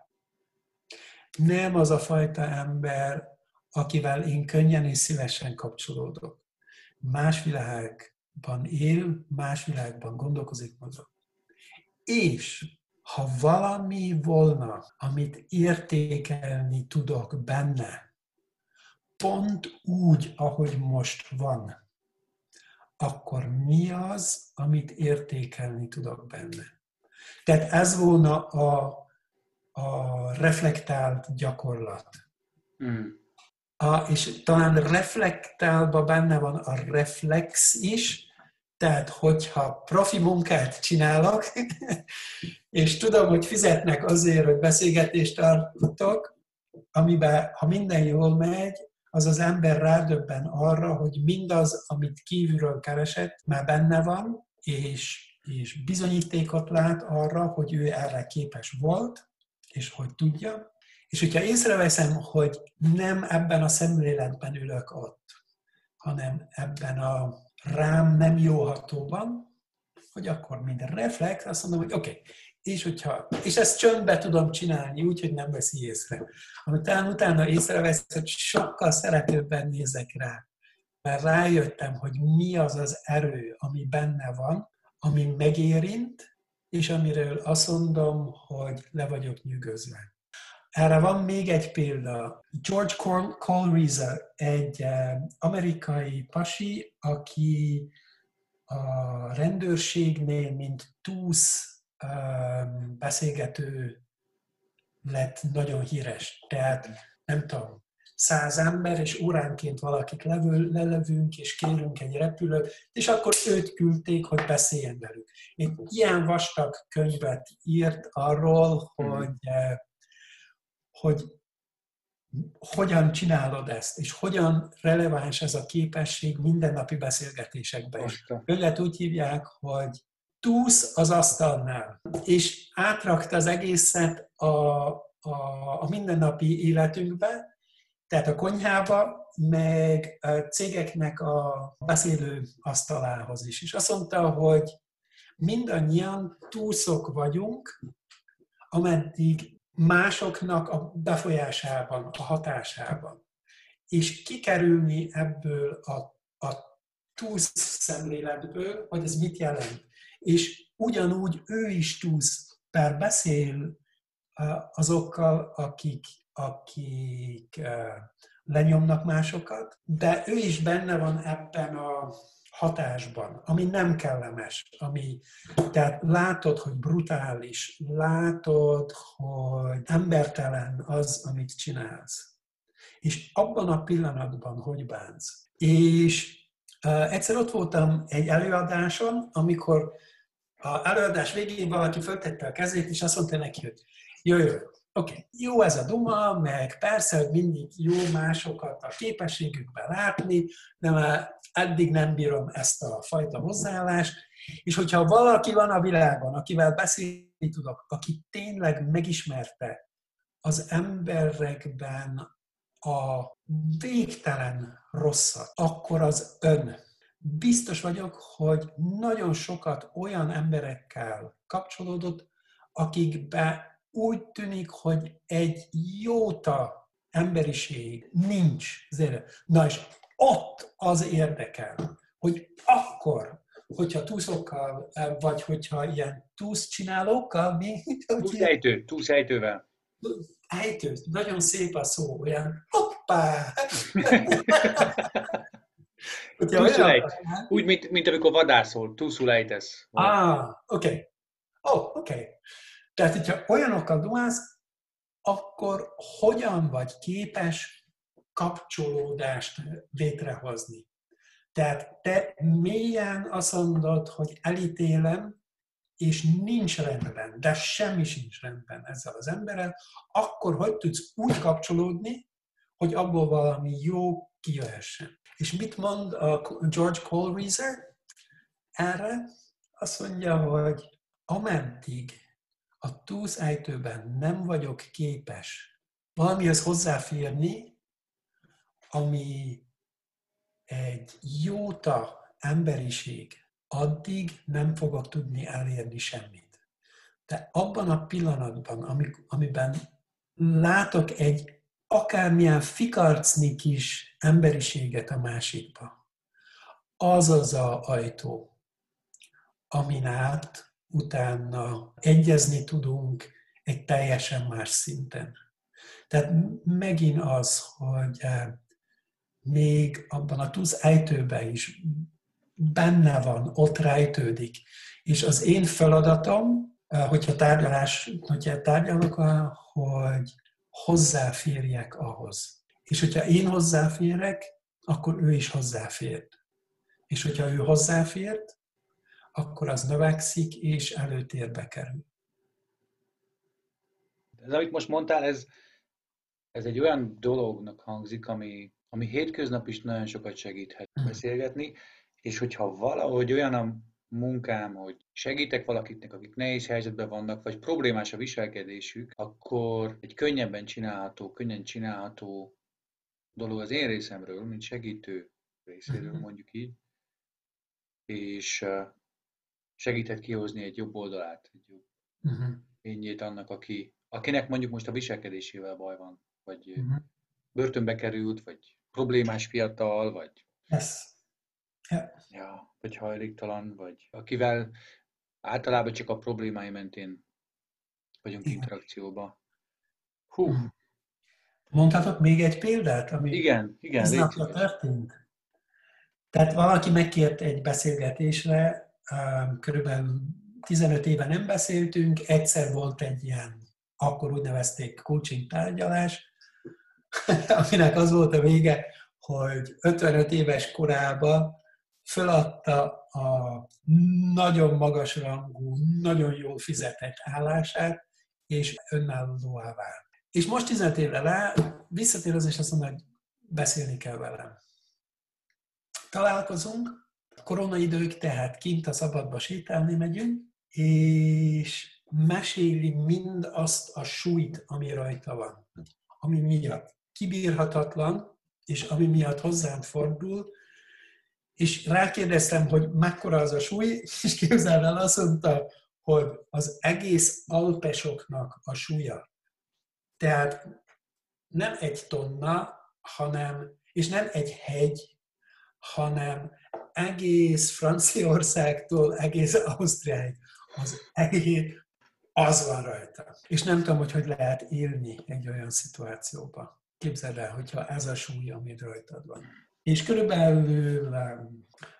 Nem az a fajta ember, akivel én könnyen és szívesen kapcsolódok. Más világban él, más világban gondolkozik, mozog. És ha valami volna, amit értékelni tudok benne, pont úgy, ahogy most van, akkor mi az, amit értékelni tudok benne? Tehát ez volna a, a reflektált gyakorlat. Mm. A, és talán reflektálva benne van a reflex is, tehát hogyha profi munkát csinálok, és tudom, hogy fizetnek azért, hogy beszélgetést tartok, amiben, ha minden jól megy, az az ember rádöbben arra, hogy mindaz, amit kívülről keresett, már benne van, és és bizonyítékot lát arra, hogy ő erre képes volt, és hogy tudja. És hogyha észreveszem, hogy nem ebben a szemléletben ülök ott, hanem ebben a rám nem jó hatóban, hogy akkor minden reflex, azt mondom, hogy oké, okay. és, hogyha, és ezt csöndbe tudom csinálni, úgy, hogy nem veszi észre. Amit utána észrevesz, hogy sokkal szeretőbben nézek rá, mert rájöttem, hogy mi az az erő, ami benne van, ami megérint, és amiről azt mondom, hogy le vagyok nyűgözve. Erre van még egy példa. George Colreiser, egy eh, amerikai pasi, aki a rendőrségnél, mint túsz eh, beszélgető lett nagyon híres. Tehát nem tudom, száz ember, és óránként valakit levő, és kérünk egy repülőt, és akkor őt küldték, hogy beszéljen velük. Egy ilyen vastag könyvet írt arról, mhm. hogy, eh, hogy hogyan csinálod ezt, és hogyan releváns ez a képesség mindennapi beszélgetésekben. Őlet úgy hívják, hogy túsz az asztalnál, és átrakta az egészet a, a, a mindennapi életünkbe, Tehát a konyhába, meg a cégeknek a beszélő asztalához is. És azt mondta, hogy mindannyian túlszok vagyunk, ameddig másoknak a befolyásában, a hatásában. És kikerülni ebből a, a túlsz szemléletből, hogy ez mit jelent. És ugyanúgy ő is túlsz, per beszél azokkal, akik, akik lenyomnak másokat, de ő is benne van ebben a hatásban, ami nem kellemes, ami, tehát látod, hogy brutális, látod, hogy embertelen az, amit csinálsz. És abban a pillanatban hogy bánsz. És uh, egyszer ott voltam egy előadáson, amikor a előadás végén valaki föltette a kezét, és azt mondta neki, hogy jó, Oké, okay. jó ez a duma, meg persze, hogy mindig jó másokat a képességükben látni, de már eddig nem bírom ezt a fajta hozzáállást, és hogyha valaki van a világon, akivel beszélni tudok, aki tényleg megismerte az emberekben a végtelen rosszat, akkor az ön. Biztos vagyok, hogy nagyon sokat olyan emberekkel kapcsolódott, akikbe úgy tűnik, hogy egy jóta emberiség nincs. Na és ott az érdekel, hogy akkor, hogyha túszokkal, vagy hogyha ilyen túsz csinálókkal, mi? Túszejtő, túszejtővel. Ejtő, nagyon szép a szó, olyan hoppá! Túszulejt. Úgy, mint, mint amikor vadászol, túszulejtesz. Ah, oké. Okay. Oh, oké. Okay. Tehát, hogyha olyanokkal dumálsz, akkor hogyan vagy képes kapcsolódást létrehozni? Tehát te mélyen azt mondod, hogy elítélem, és nincs rendben, de semmi sincs rendben ezzel az emberrel, akkor hogy tudsz úgy kapcsolódni, hogy abból valami jó kijöhessen. És mit mond a George Colreiser erre? Azt mondja, hogy ameddig a túlszájtőben nem vagyok képes valamihez hozzáférni, ami egy jóta emberiség, addig nem fogok tudni elérni semmit. De abban a pillanatban, amiben látok egy akármilyen fikarcni kis emberiséget a másikba, az az a ajtó, amin át utána egyezni tudunk egy teljesen más szinten. Tehát megint az, hogy eh, még abban a tusz ejtőben is benne van, ott rejtődik. És az én feladatom, eh, hogyha tárgyalás, hogyha tárgyalok, eh, hogy hozzáférjek ahhoz. És hogyha én hozzáférek, akkor ő is hozzáfért. És hogyha ő hozzáfért, akkor az növekszik és előtérbe kerül. Ez, amit most mondtál, ez, ez egy olyan dolognak hangzik, ami, ami hétköznap is nagyon sokat segíthet mhm. beszélgetni, és hogyha valahogy olyan a munkám, hogy segítek valakiknek, akik nehéz helyzetben vannak, vagy problémás a viselkedésük, akkor egy könnyebben csinálható, könnyen csinálható dolog az én részemről, mint segítő részéről, mhm. mondjuk így. És segíthet kihozni egy jobb oldalát, egy jobb uh-huh. fényét annak, aki, akinek mondjuk most a viselkedésével baj van, vagy uh-huh. börtönbe került, vagy problémás fiatal, vagy yes. yeah. ja, vagy hajléktalan, vagy akivel általában csak a problémái mentén vagyunk igen. interakcióba. Hú. Mondhatok még egy példát, ami igen, igen, ez napja történt? Tehát valaki megkért egy beszélgetésre, körülbelül 15 éve nem beszéltünk, egyszer volt egy ilyen, akkor úgy nevezték coaching tárgyalás, aminek az volt a vége, hogy 55 éves korában föladta a nagyon magas rangú, nagyon jól fizetett állását, és önállóvá vált. És most 15 évre rá visszatér az, és azt mondja, hogy beszélni kell velem. Találkozunk, koronaidők, tehát kint a szabadba sétálni megyünk, és meséli mind azt a súlyt, ami rajta van, ami miatt. kibírhatatlan, és ami miatt hozzám fordul, és rákérdeztem, hogy mekkora az a súly, és képzeld el, azt mondta, hogy az egész alpesoknak a súlya. Tehát nem egy tonna, hanem, és nem egy hegy, hanem egész Franciaországtól egész Ausztriáig. Az egész, az van rajta. És nem tudom, hogy hogy lehet élni egy olyan szituációban. Képzeld el, hogyha ez a súly, amit rajtad van. És körülbelül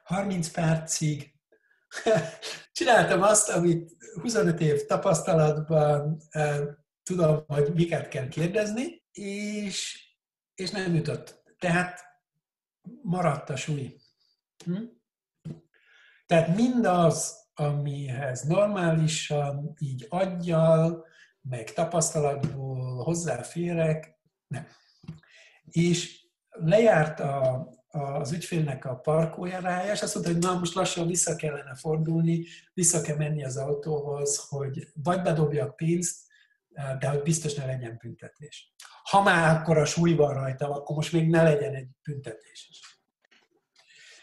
30 percig csináltam azt, amit 25 év tapasztalatban tudom, hogy miket kell kérdezni, és, és nem jutott. Tehát maradt a súly. Hm? Tehát mindaz, amihez normálisan így adjal, meg tapasztalatból hozzáférek, nem. És lejárt a, az ügyfélnek a parkoljárája, és azt mondta, hogy na most lassan vissza kellene fordulni, vissza kell menni az autóhoz, hogy vagy bedobjak pénzt, de hogy biztos ne legyen büntetés. Ha már akkor a súly van rajta, akkor most még ne legyen egy büntetés is.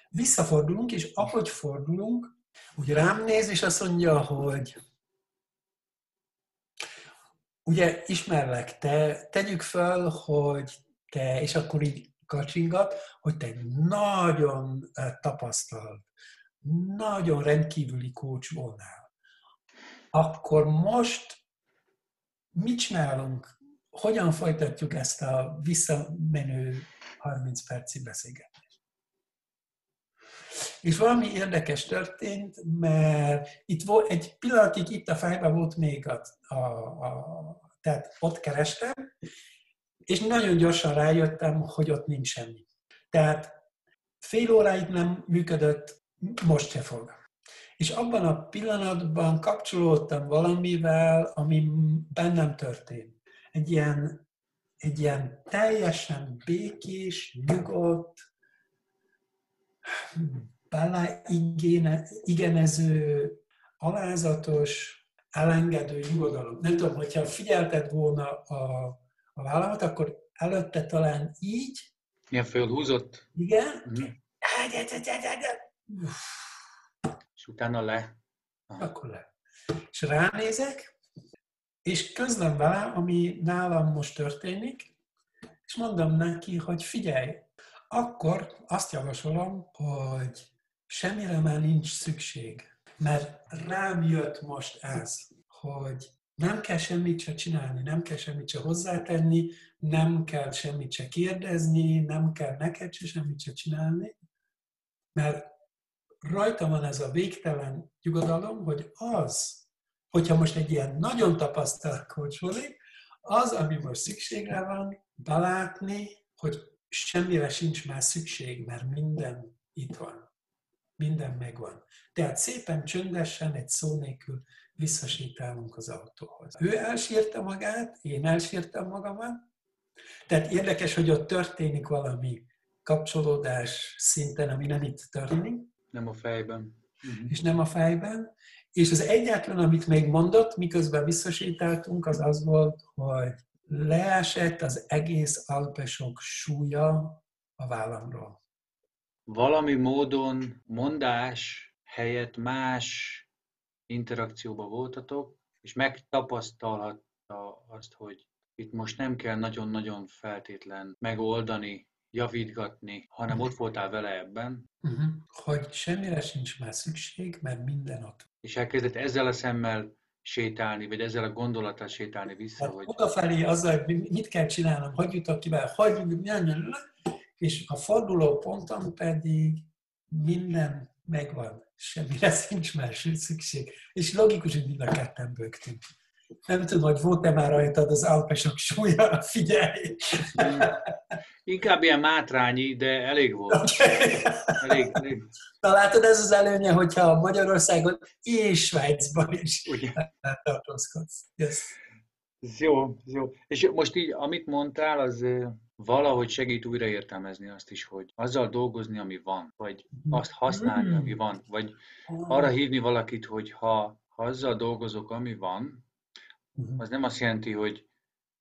Visszafordulunk, és ahogy fordulunk, úgy rám néz, és azt mondja, hogy ugye ismerlek, te, tegyük föl, hogy te, és akkor így kacsingat, hogy te nagyon eh, tapasztalt, nagyon rendkívüli kócs volnál. Akkor most mit csinálunk? Hogyan folytatjuk ezt a visszamenő 30 perci beszélgetést? És valami érdekes történt, mert itt volt, egy pillanatig itt a fejben volt még a, a, a tehát ott kerestem, és nagyon gyorsan rájöttem, hogy ott nincs semmi. Tehát fél óráig nem működött, most se fog. És abban a pillanatban kapcsolódtam valamivel, ami bennem történt. Egy ilyen, egy ilyen teljesen békés, nyugodt, beleigenező, alázatos, elengedő nyugodalom. Nem tudom, hogyha figyelted volna a, a vállamat, akkor előtte talán így. Ilyen fölhúzott? Igen. Mm. És utána le. Aha. Akkor le. És ránézek, és közlöm vele, ami nálam most történik, és mondom neki, hogy figyelj, akkor azt javasolom, hogy semmire már nincs szükség. Mert rám jött most ez, hogy nem kell semmit se csinálni, nem kell semmit se hozzátenni, nem kell semmit se kérdezni, nem kell neked se semmit se csinálni, mert rajta van ez a végtelen nyugodalom, hogy az, hogyha most egy ilyen nagyon tapasztalt kócsolik, az, ami most szükségre van, belátni, hogy semmire sincs már szükség, mert minden itt van minden megvan. Tehát szépen csöndesen, egy szó nélkül visszasétálunk az autóhoz. Ő elsírta magát, én elsírtam magamat, tehát érdekes, hogy ott történik valami kapcsolódás szinten, ami nem itt történik. Nem a fejben. És nem a fejben. És az egyetlen, amit még mondott, miközben visszasétáltunk, az az volt, hogy leesett az egész alpesok súlya a vállamról valami módon mondás helyett más interakcióba voltatok, és megtapasztalhatta azt, hogy itt most nem kell nagyon-nagyon feltétlen megoldani, javítgatni, hanem ott voltál vele ebben. Uh-huh. Hogy semmire sincs már szükség, mert minden ott. És elkezdett ezzel a szemmel sétálni, vagy ezzel a gondolattal sétálni vissza, hát, hogy... Odafelé azzal, hogy mit kell csinálnom, hogy jutok ki hogy és a forduló ponton pedig minden megvan, semmire sincs más szükség. És logikus, hogy mind a ketten bőgtünk. Nem tudom, hogy volt-e már rajtad az alpesok súlya, figyelj! Inkább ilyen mátrányi, de elég volt. Okay. Elég, elég. Na látod, ez az előnye, hogyha Magyarországon és Svájcban is tartózkodsz. Yes. Jó, jó. És most így, amit mondtál, az valahogy segít újraértelmezni azt is, hogy azzal dolgozni, ami van, vagy azt használni, ami van, vagy arra hívni valakit, hogy ha, ha azzal dolgozok, ami van, az nem azt jelenti, hogy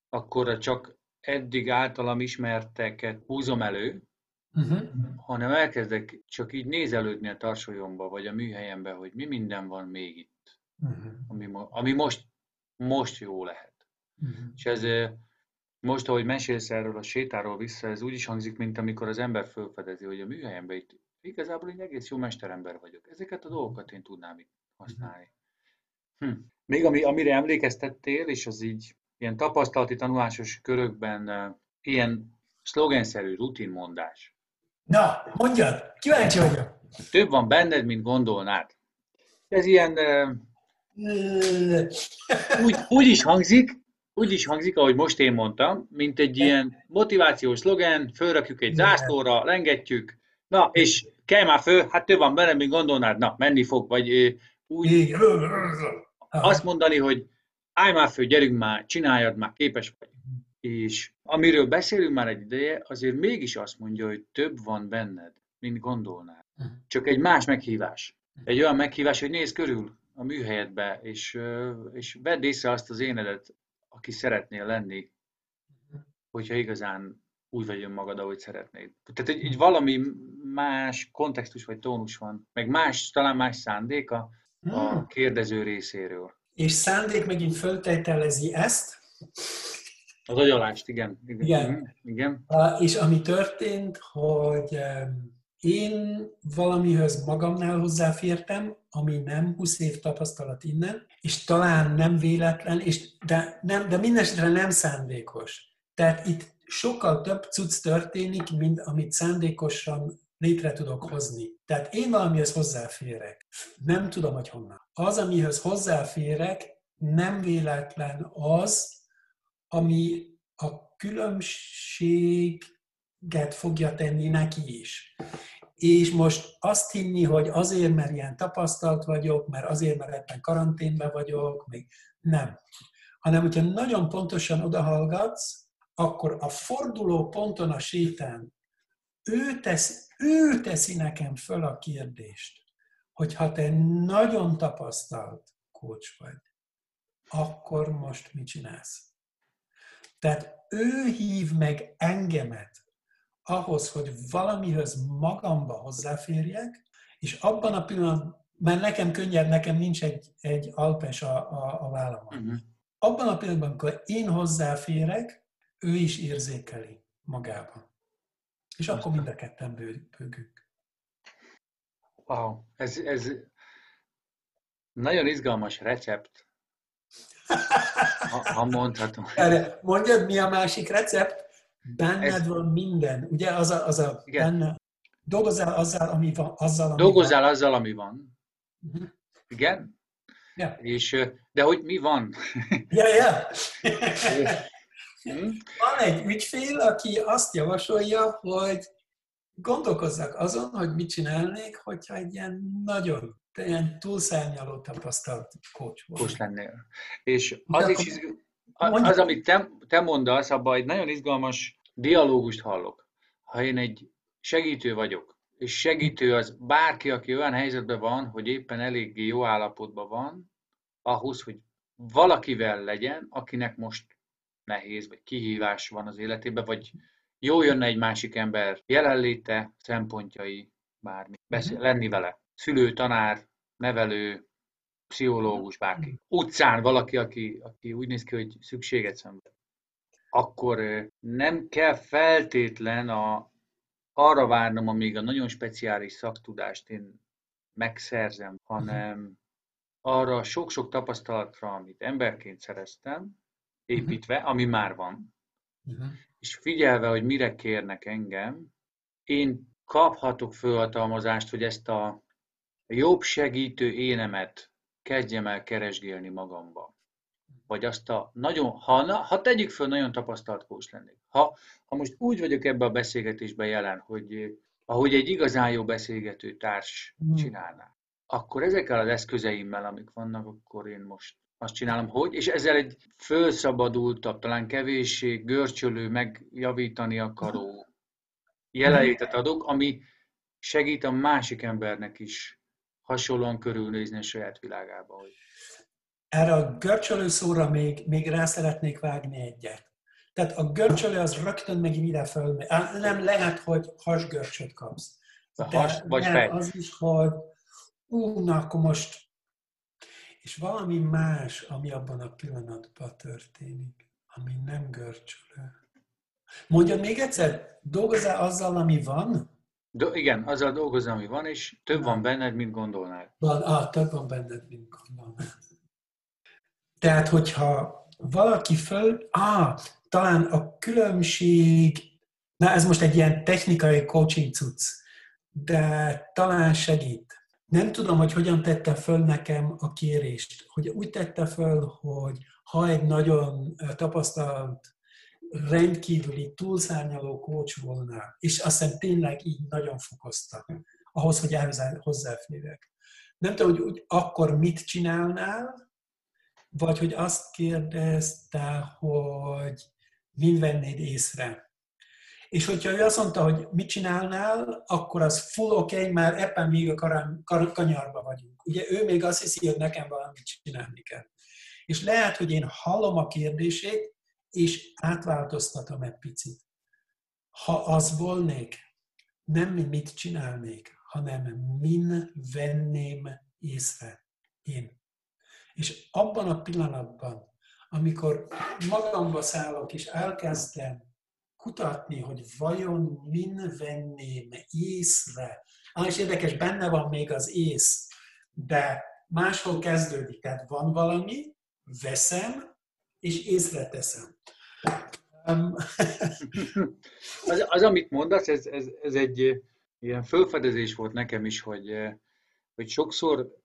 akkor csak eddig általam ismerteket húzom elő, uh-huh. hanem elkezdek csak így nézelődni a tarsolyomba, vagy a műhelyembe, hogy mi minden van még itt, uh-huh. ami, ami most, most jó lehet. Uh-huh. És ez most, ahogy mesélsz erről a sétáról vissza, ez úgy is hangzik, mint amikor az ember felfedezi, hogy a műhelyemben itt igazából egy egész jó mesterember vagyok. Ezeket a dolgokat én tudnám itt használni. Hm. Még ami, amire emlékeztettél, és az így ilyen tapasztalati tanulásos körökben uh, ilyen szlogenszerű rutinmondás. Na, mondjad, kíváncsi vagyok. Több van benned, mint gondolnád. Ez ilyen uh, úgy, úgy is hangzik, úgy is hangzik, ahogy most én mondtam, mint egy ilyen motivációs szlogen, fölrakjuk egy zászlóra, lengetjük, na, és kell már föl, hát több van benne, mint gondolnád, na, menni fog, vagy úgy azt mondani, hogy állj már föl, gyerünk már, csináljad már, képes vagy. És amiről beszélünk már egy ideje, azért mégis azt mondja, hogy több van benned, mint gondolnád. Csak egy más meghívás. Egy olyan meghívás, hogy nézz körül a műhelyedbe, és, és vedd észre azt az énedet, aki szeretnél lenni, hogyha igazán úgy vagy önmagad, ahogy szeretnéd. Tehát egy, egy valami más kontextus vagy tónus van, meg más, talán más szándéka a hmm. kérdező részéről. És szándék megint föltételezi ezt? Az agyalást, igen. Igen. igen. Mhm, igen. Uh, és ami történt, hogy én valamihez magamnál hozzáfértem, ami nem 20 év tapasztalat innen, és talán nem véletlen, és de, nem, de mindesetre nem szándékos. Tehát itt sokkal több cucc történik, mint amit szándékosan létre tudok hozni. Tehát én valamihez hozzáférek. Nem tudom, hogy honnan. Az, amihez hozzáférek, nem véletlen az, ami a különbséget fogja tenni neki is. És most azt hinni, hogy azért, mert ilyen tapasztalt vagyok, mert azért, mert ebben karanténben vagyok, még nem. Hanem, hogyha nagyon pontosan odahallgatsz, akkor a forduló ponton a sétán ő, tesz, ő teszi nekem föl a kérdést, hogy ha te nagyon tapasztalt kócs vagy, akkor most mit csinálsz? Tehát ő hív meg engemet ahhoz, hogy valamihez magamba hozzáférjek, és abban a pillanatban, mert nekem könnyebb, nekem nincs egy, egy alpes a, a, a vállamon. Uh-huh. Abban a pillanatban, amikor én hozzáférek, ő is érzékeli magában. És akkor mind a ketten bőgünk. Wow, ez, ez nagyon izgalmas recept, ha, ha mondhatom. Erre mondjad, mi a másik recept? Benned ez... van minden. Ugye az a, az a benne. Dolgozzál azzal, ami van. Azzal, ami Dolgozzál van. azzal, ami van. Uh-huh. Igen? Ja. És, de hogy mi van? Ja, ja. Hmm? Van egy ügyfél, aki azt javasolja, hogy gondolkozzak azon, hogy mit csinálnék, hogyha egy ilyen nagyon, ilyen túlszárnyaló tapasztalt coach volt. Coach lennél. És az is, izg... az, amit te, te mondasz, abban egy nagyon izgalmas dialógust hallok. Ha én egy segítő vagyok, és segítő az bárki, aki olyan helyzetben van, hogy éppen eléggé jó állapotban van, ahhoz, hogy valakivel legyen, akinek most nehéz, vagy kihívás van az életében, vagy jó jönne egy másik ember jelenléte, szempontjai, bármi, beszél, mhm. lenni vele. Szülő, tanár, nevelő, pszichológus, bárki. Mhm. Utcán valaki, aki, aki úgy néz ki, hogy szükséget szenved. Akkor nem kell feltétlen a, arra várnom, amíg a nagyon speciális szaktudást én megszerzem, hanem mhm. arra sok-sok tapasztalatra, amit emberként szereztem, építve, ami már van, uh-huh. és figyelve, hogy mire kérnek engem, én kaphatok fölhatalmazást, hogy ezt a jobb segítő énemet kezdjem el keresgélni magamba. Vagy azt a nagyon, ha, na, ha tegyük föl, nagyon tapasztalt kós lennék. Ha, ha most úgy vagyok ebbe a beszélgetésben jelen, hogy ahogy egy igazán jó beszélgető társ mm. csinálná, akkor ezekkel az eszközeimmel, amik vannak, akkor én most azt csinálom, hogy, és ezzel egy fölszabadultabb, talán kevéssé görcsölő, megjavítani akaró jelenlétet adok, ami segít a másik embernek is hasonlóan körülnézni a saját világába. Hogy... Erre a görcsölő szóra még, még rá szeretnék vágni egyet. Tehát a görcsölő az rögtön megint ide föl. Nem lehet, hogy hasgörcsöt kapsz. De has, vagy fej. az is, hogy ú, na akkor most és valami más, ami abban a pillanatban történik, ami nem görcsölő. Mondjad még egyszer, dolgozzál azzal, ami van? Do, igen, azzal dolgozom, ami van, és több van benned, mint gondolnál. Van, ah, több van benned, mint gondolnál. Tehát, hogyha valaki föl, ah, talán a különbség, na ez most egy ilyen technikai coaching cucc, de talán segít. Nem tudom, hogy hogyan tette föl nekem a kérést. Hogy úgy tette föl, hogy ha egy nagyon tapasztalt, rendkívüli, túlszárnyaló coach volna, és azt hiszem tényleg így nagyon fokozta, ahhoz, hogy hozzáférjek. Nem tudom, hogy úgy, akkor mit csinálnál, vagy hogy azt kérdezte, hogy mind vennéd észre. És hogyha ő azt mondta, hogy mit csinálnál, akkor az full oké, okay, már ebben még a kar- kar- kanyarba vagyunk. Ugye ő még azt hiszi, hogy nekem valamit csinálni kell. És lehet, hogy én hallom a kérdését, és átváltoztatom egy picit. Ha az volnék, nem mit csinálnék, hanem min venném észre én. És abban a pillanatban, amikor magamba szállok, és elkezdem kutatni, hogy vajon min venném észre. Ah, és érdekes, benne van még az ész, de máshol kezdődik. Tehát van valami, veszem, és észre teszem. Um. az, az, amit mondasz, ez, ez, ez egy ilyen fölfedezés volt nekem is, hogy, hogy sokszor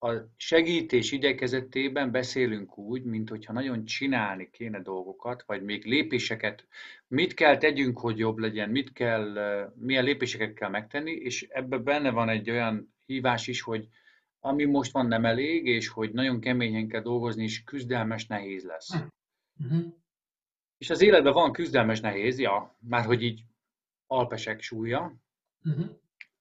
a segítés igyekezetében beszélünk úgy, mint hogyha nagyon csinálni kéne dolgokat, vagy még lépéseket, mit kell tegyünk, hogy jobb legyen, mit kell, milyen lépéseket kell megtenni, és ebben benne van egy olyan hívás is, hogy ami most van nem elég, és hogy nagyon keményen kell dolgozni, és küzdelmes nehéz lesz. Uh-huh. És az életben van küzdelmes nehéz, ja, már hogy így alpesek súlya, uh-huh.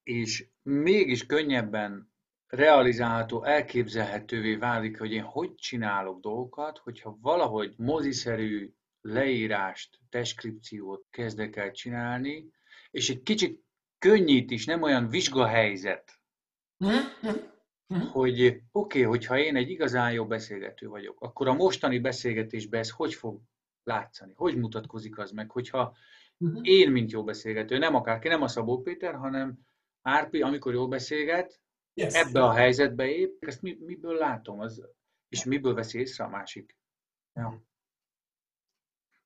és mégis könnyebben realizálható, elképzelhetővé válik, hogy én hogy csinálok dolgokat, hogyha valahogy moziszerű leírást, deskripciót kezdek el csinálni, és egy kicsit könnyít is, nem olyan vizsgahelyzet, hogy oké, okay, hogyha én egy igazán jó beszélgető vagyok, akkor a mostani beszélgetésben ez hogy fog látszani? Hogy mutatkozik az meg, hogyha én, mint jó beszélgető, nem akárki, nem a Szabó Péter, hanem Árpi, amikor jól beszélget, yes. ebbe a helyzetbe épp, ezt mi, miből látom, az, és miből vesz észre a másik. Ja.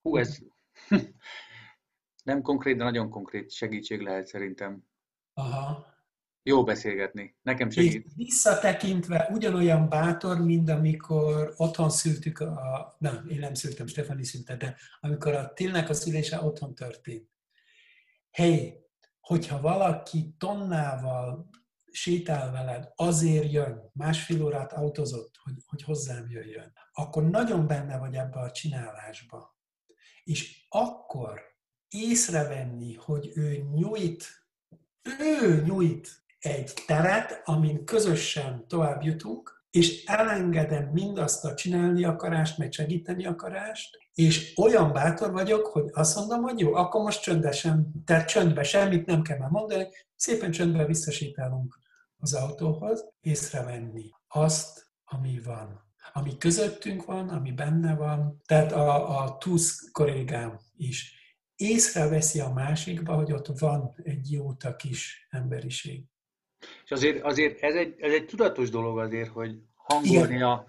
Hú, ez nem konkrét, de nagyon konkrét segítség lehet szerintem. Aha. Jó beszélgetni. Nekem segít. És visszatekintve ugyanolyan bátor, mint amikor otthon szültük a... Nem, én nem szültem, Stefani szülte, de amikor a Tilnek a szülése otthon történt. Hey, hogyha valaki tonnával sétál veled, azért jön, másfél órát autózott, hogy, hogy hozzám jöjjön, akkor nagyon benne vagy ebbe a csinálásba. És akkor észrevenni, hogy ő nyújt, ő nyújt egy teret, amin közösen tovább jutunk, és elengedem mindazt a csinálni akarást, meg segíteni akarást, és olyan bátor vagyok, hogy azt mondom, hogy jó, akkor most csöndesen, tehát csöndbe semmit nem kell már mondani, szépen csöndben visszasétálunk az autóhoz, észrevenni azt, ami van. Ami közöttünk van, ami benne van. Tehát a, a TUSZ kollégám is észreveszi a másikba, hogy ott van egy jó kis emberiség. És azért, azért ez, egy, ez egy tudatos dolog azért, hogy hangolni a,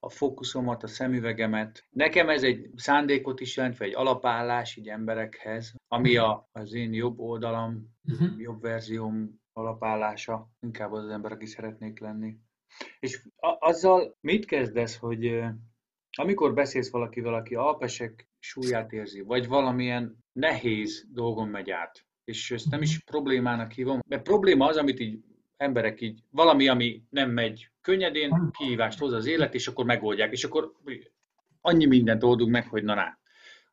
a fókuszomat, a szemüvegemet. Nekem ez egy szándékot is jelent, vagy egy alapállás így emberekhez, ami a, az én jobb oldalam, uh-huh. jobb verzióm alapállása, inkább az, az ember, aki szeretnék lenni. És a, azzal mit kezdesz, hogy amikor beszélsz valakivel, aki alpesek súlyát érzi, vagy valamilyen nehéz dolgon megy át, és ezt nem is problémának hívom, mert probléma az, amit így emberek így, valami, ami nem megy könnyedén, kihívást hoz az élet, és akkor megoldják, és akkor annyi mindent oldunk meg, hogy na, na.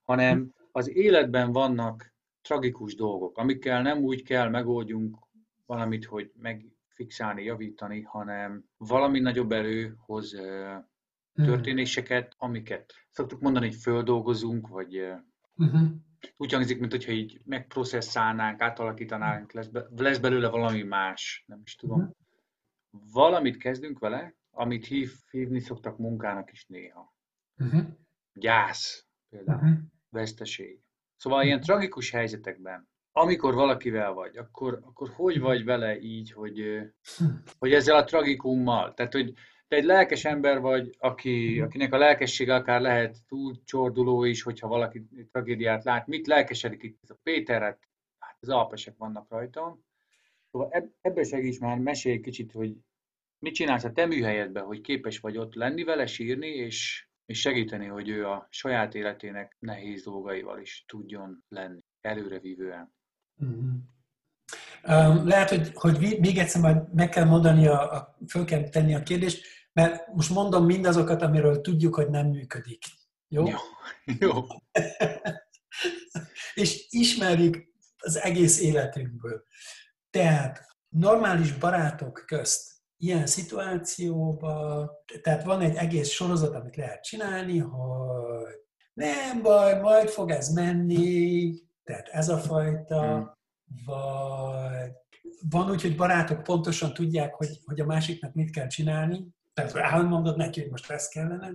Hanem az életben vannak tragikus dolgok, amikkel nem úgy kell megoldjunk valamit, hogy megfixálni, javítani, hanem valami nagyobb erőhoz hmm. történéseket, amiket szoktuk mondani, hogy földolgozunk, vagy Uh-huh. Úgy hangzik, mint hogyha így megprocesszálnánk, átalakítanánk, lesz, be, lesz belőle valami más, nem is tudom. Uh-huh. Valamit kezdünk vele, amit hív, hívni szoktak munkának is néha. Uh-huh. Gyász például, uh-huh. veszteség. Szóval ilyen tragikus helyzetekben, amikor valakivel vagy, akkor, akkor hogy vagy vele így, hogy, hogy ezzel a tragikummal, tehát hogy egy lelkes ember vagy, aki, akinek a lelkessége akár lehet túlcsorduló is, hogyha valaki tragédiát lát. Mit lelkesedik itt? Ez a Péteret, hát az alpesek vannak rajta. Szóval ebből segíts már, mesélj kicsit, hogy mit csinálsz a te műhelyedben, hogy képes vagy ott lenni vele, sírni, és, és segíteni, hogy ő a saját életének nehéz dolgaival is tudjon lenni, előrevívően. Mm-hmm. Um, lehet, hogy, hogy még egyszer majd meg kell mondani, a, a, föl kell tenni a kérdést, mert most mondom mindazokat, amiről tudjuk, hogy nem működik. Jó? Jó. Jó. és ismerjük az egész életünkből. Tehát normális barátok közt ilyen szituációban, tehát van egy egész sorozat, amit lehet csinálni, hogy nem baj, majd fog ez menni, tehát ez a fajta, hmm. vagy van úgy, hogy barátok pontosan tudják, hogy, hogy a másiknak mit kell csinálni, tehát elmondod neki, hogy most ez kellene.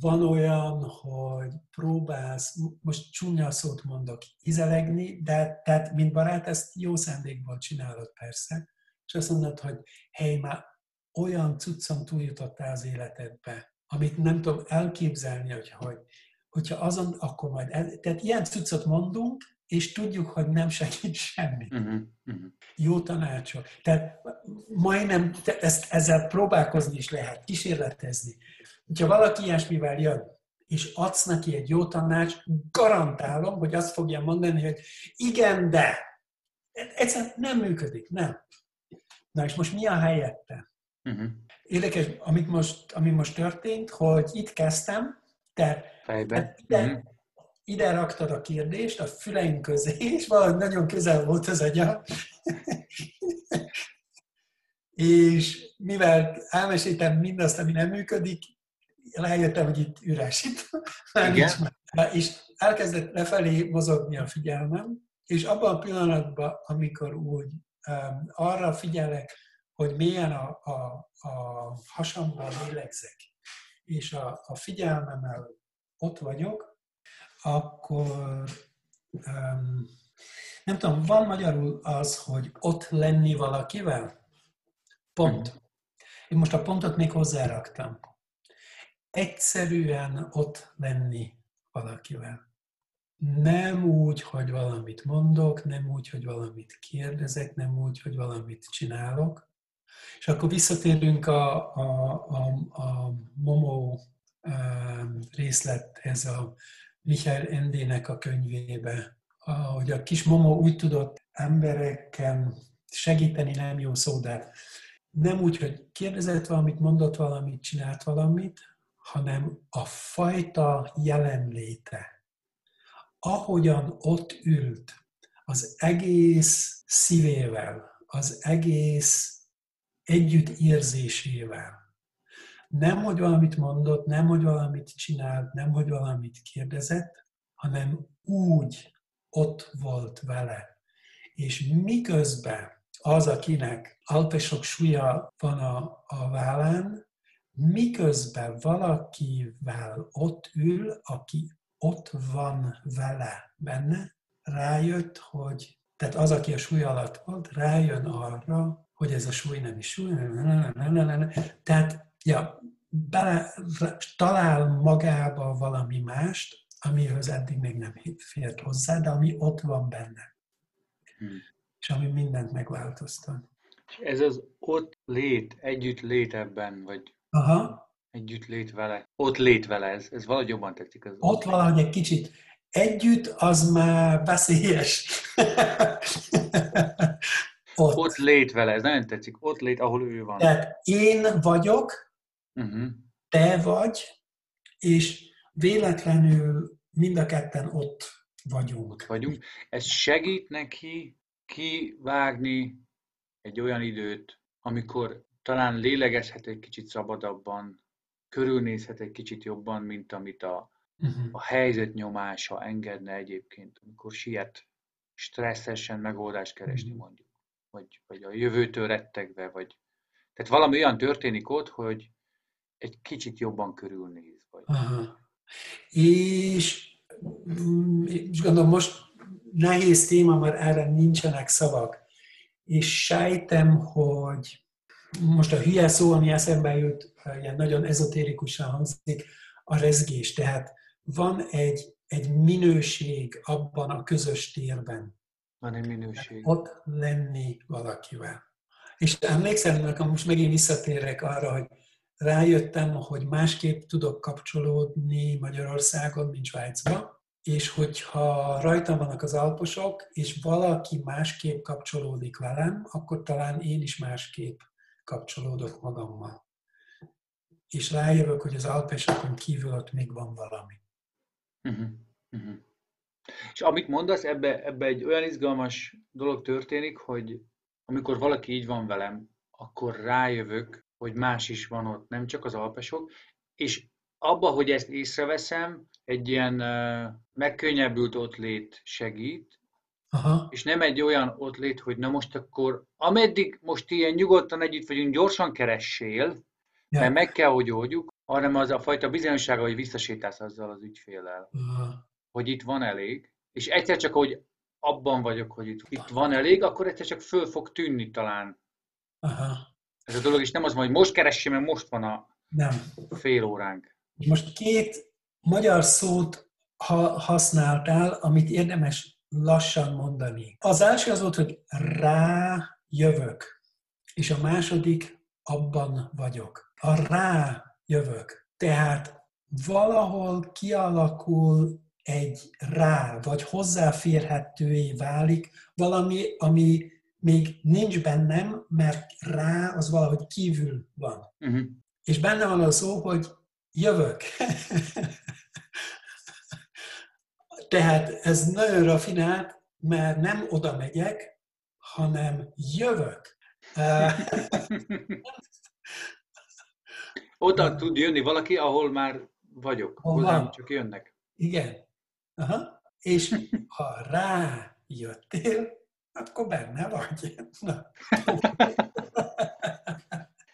Van olyan, hogy próbálsz, most csúnya szót mondok, izelegni, de tehát, mint barát, ezt jó szándékból csinálod persze, és azt mondod, hogy hely, már olyan cuccon túljutottál az életedbe, amit nem tudom elképzelni, hogy, hogy hogyha azon, akkor majd, el, tehát ilyen cuccot mondunk, és tudjuk, hogy nem segít semmi. Uh-huh, uh-huh. Jó tanácsok. Tehát majdnem ezt, ezzel próbálkozni is lehet, kísérletezni. Ha valaki ilyesmivel jön, és adsz neki egy jó tanács, garantálom, hogy azt fogja mondani, hogy igen, de. Egyszerűen nem működik, nem. Na és most mi a helyette? Uh-huh. Érdekes, amit most, ami most történt, hogy itt kezdtem, te Fejbe. Ide, uh-huh. Ide raktad a kérdést a füleim közé, és valahogy nagyon közel volt az agyam. és mivel elmeséltem mindazt, ami nem működik, rájöttem, hogy itt üres itt. És elkezdett lefelé mozogni a figyelmem, és abban a pillanatban, amikor úgy um, arra figyelek, hogy milyen a, a, a hasamban lélegzek, és a, a figyelmemmel ott vagyok, akkor um, nem tudom, van magyarul az, hogy ott lenni valakivel? Pont. Én most a pontot még hozzáraktam. Egyszerűen ott lenni valakivel. Nem úgy, hogy valamit mondok, nem úgy, hogy valamit kérdezek, nem úgy, hogy valamit csinálok, és akkor visszatérünk a, a, a, a Momo részlethez a Michael Endének a könyvébe, hogy a kis Momo úgy tudott embereken segíteni, nem jó szó, de nem úgy, hogy kérdezett valamit, mondott valamit, csinált valamit, hanem a fajta jelenléte. Ahogyan ott ült, az egész szívével, az egész együttérzésével. Nem, hogy valamit mondott, nem, hogy valamit csinált, nem, hogy valamit kérdezett, hanem úgy ott volt vele. És miközben az, akinek alpesok súlya van a, a vállán, miközben valakivel ott ül, aki ott van vele benne, rájött, hogy, tehát az, aki a súly alatt volt, rájön arra, hogy ez a súly nem is súly, tehát ja, bele, talál magába valami mást, amihez eddig még nem fért hozzá, de ami ott van benne. Hmm. És ami mindent megváltoztat. Ez az ott lét, együtt lét ebben, vagy Aha. együtt lét vele. Ott lét vele, ez, ez valahogy jobban tetszik. Az ott, ott valahogy egy kicsit. Együtt az már veszélyes. ott. ott lét vele, ez nagyon tetszik. Ott lét, ahol ő van. Tehát én vagyok, uh-huh. te vagy, és véletlenül mind a ketten ott vagyunk. Vagyunk. Ez segít neki kivágni egy olyan időt, amikor talán lélegezhet egy kicsit szabadabban, körülnézhet egy kicsit jobban, mint amit a uh-huh. a helyzet nyomása engedne egyébként, amikor siet stresszesen megoldást keresni uh-huh. mondjuk, vagy, vagy a jövőtől rettegve, vagy tehát valami olyan történik ott, hogy egy kicsit jobban körülnéz. Vagy... Aha. És, és gondolom most nehéz téma, mert erre nincsenek szavak. És sejtem, hogy most a hülye szó, ami eszembe jut, ilyen nagyon ezotérikusan hangzik, a rezgés. Tehát van egy, egy minőség abban a közös térben. Van egy minőség. Ott lenni valakivel. És emlékszem, nekem most megint visszatérek arra, hogy rájöttem, hogy másképp tudok kapcsolódni Magyarországon, mint Svájcban, és hogyha rajtam vannak az alposok, és valaki másképp kapcsolódik velem, akkor talán én is másképp kapcsolódok magammal. És rájövök, hogy az alpesokon kívül ott még van valami. Uh-huh. Uh-huh. És amit mondasz, ebbe, ebbe egy olyan izgalmas dolog történik, hogy amikor valaki így van velem, akkor rájövök, hogy más is van ott, nem csak az alpesok, és abba, hogy ezt észreveszem, egy ilyen uh, megkönnyebbült lét segít, Aha. és nem egy olyan lét, hogy na most akkor, ameddig most ilyen nyugodtan együtt vagyunk, gyorsan keressél, ja. mert meg kell, hogy oldjuk, hanem az a fajta bizonyossága, hogy visszasétálsz azzal az ügyféllel, Aha. hogy itt van elég, és egyszer csak, hogy abban vagyok, hogy itt, itt van elég, akkor egyszer csak föl fog tűnni talán. Aha. Ez a dolog is nem az, hogy most keressem, mert most van a nem. fél óránk. Most két magyar szót ha használtál, amit érdemes lassan mondani. Az első az volt, hogy rá jövök, és a második abban vagyok. A rá jövök. Tehát valahol kialakul egy rá, vagy hozzáférhetővé válik valami, ami még nincs bennem, mert rá az valahogy kívül van. Uh-huh. És benne van a szó, hogy jövök. Tehát ez nagyon rafinált, mert nem oda megyek, hanem jövök. oda tud jönni valaki, ahol már vagyok, hozzám csak jönnek. Igen. Aha. És ha rájöttél, akkor benne vagy. Na.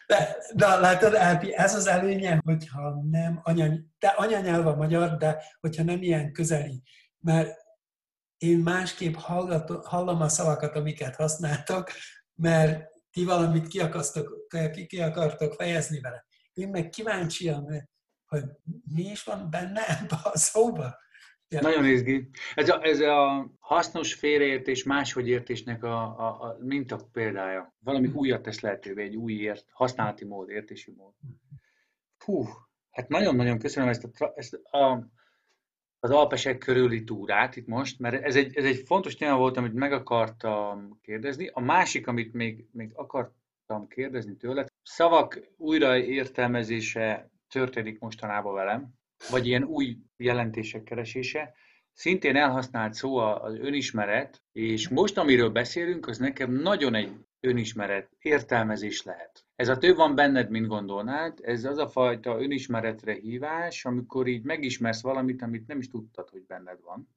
De, de látod, Ápi, ez az előnye, hogyha nem anyany, de anyanyelv a magyar, de hogyha nem ilyen közeli, mert én másképp hallgatom, hallom a szavakat, amiket használtak, mert ti valamit ki, akasztok, ki akartok fejezni vele. Én meg kíváncsian, hogy mi is van benne ebbe a szóba. Ja. Nagyon izgi. Ez a, ez a hasznos félreértés, máshogy értésnek a, a, a minta példája. Valami hmm. újat tesz lehetővé, egy új ért, használati mód, értési mód. Hú, hát nagyon-nagyon köszönöm ezt, a, ezt a, az alpesek körüli túrát itt most, mert ez egy, ez egy fontos téma volt, amit meg akartam kérdezni. A másik, amit még, még akartam kérdezni tőle, szavak újraértelmezése történik mostanában velem, vagy ilyen új jelentések keresése. Szintén elhasznált szó az önismeret, és most, amiről beszélünk, az nekem nagyon egy önismeret, értelmezés lehet. Ez a több van benned, mint gondolnád, ez az a fajta önismeretre hívás, amikor így megismersz valamit, amit nem is tudtad, hogy benned van.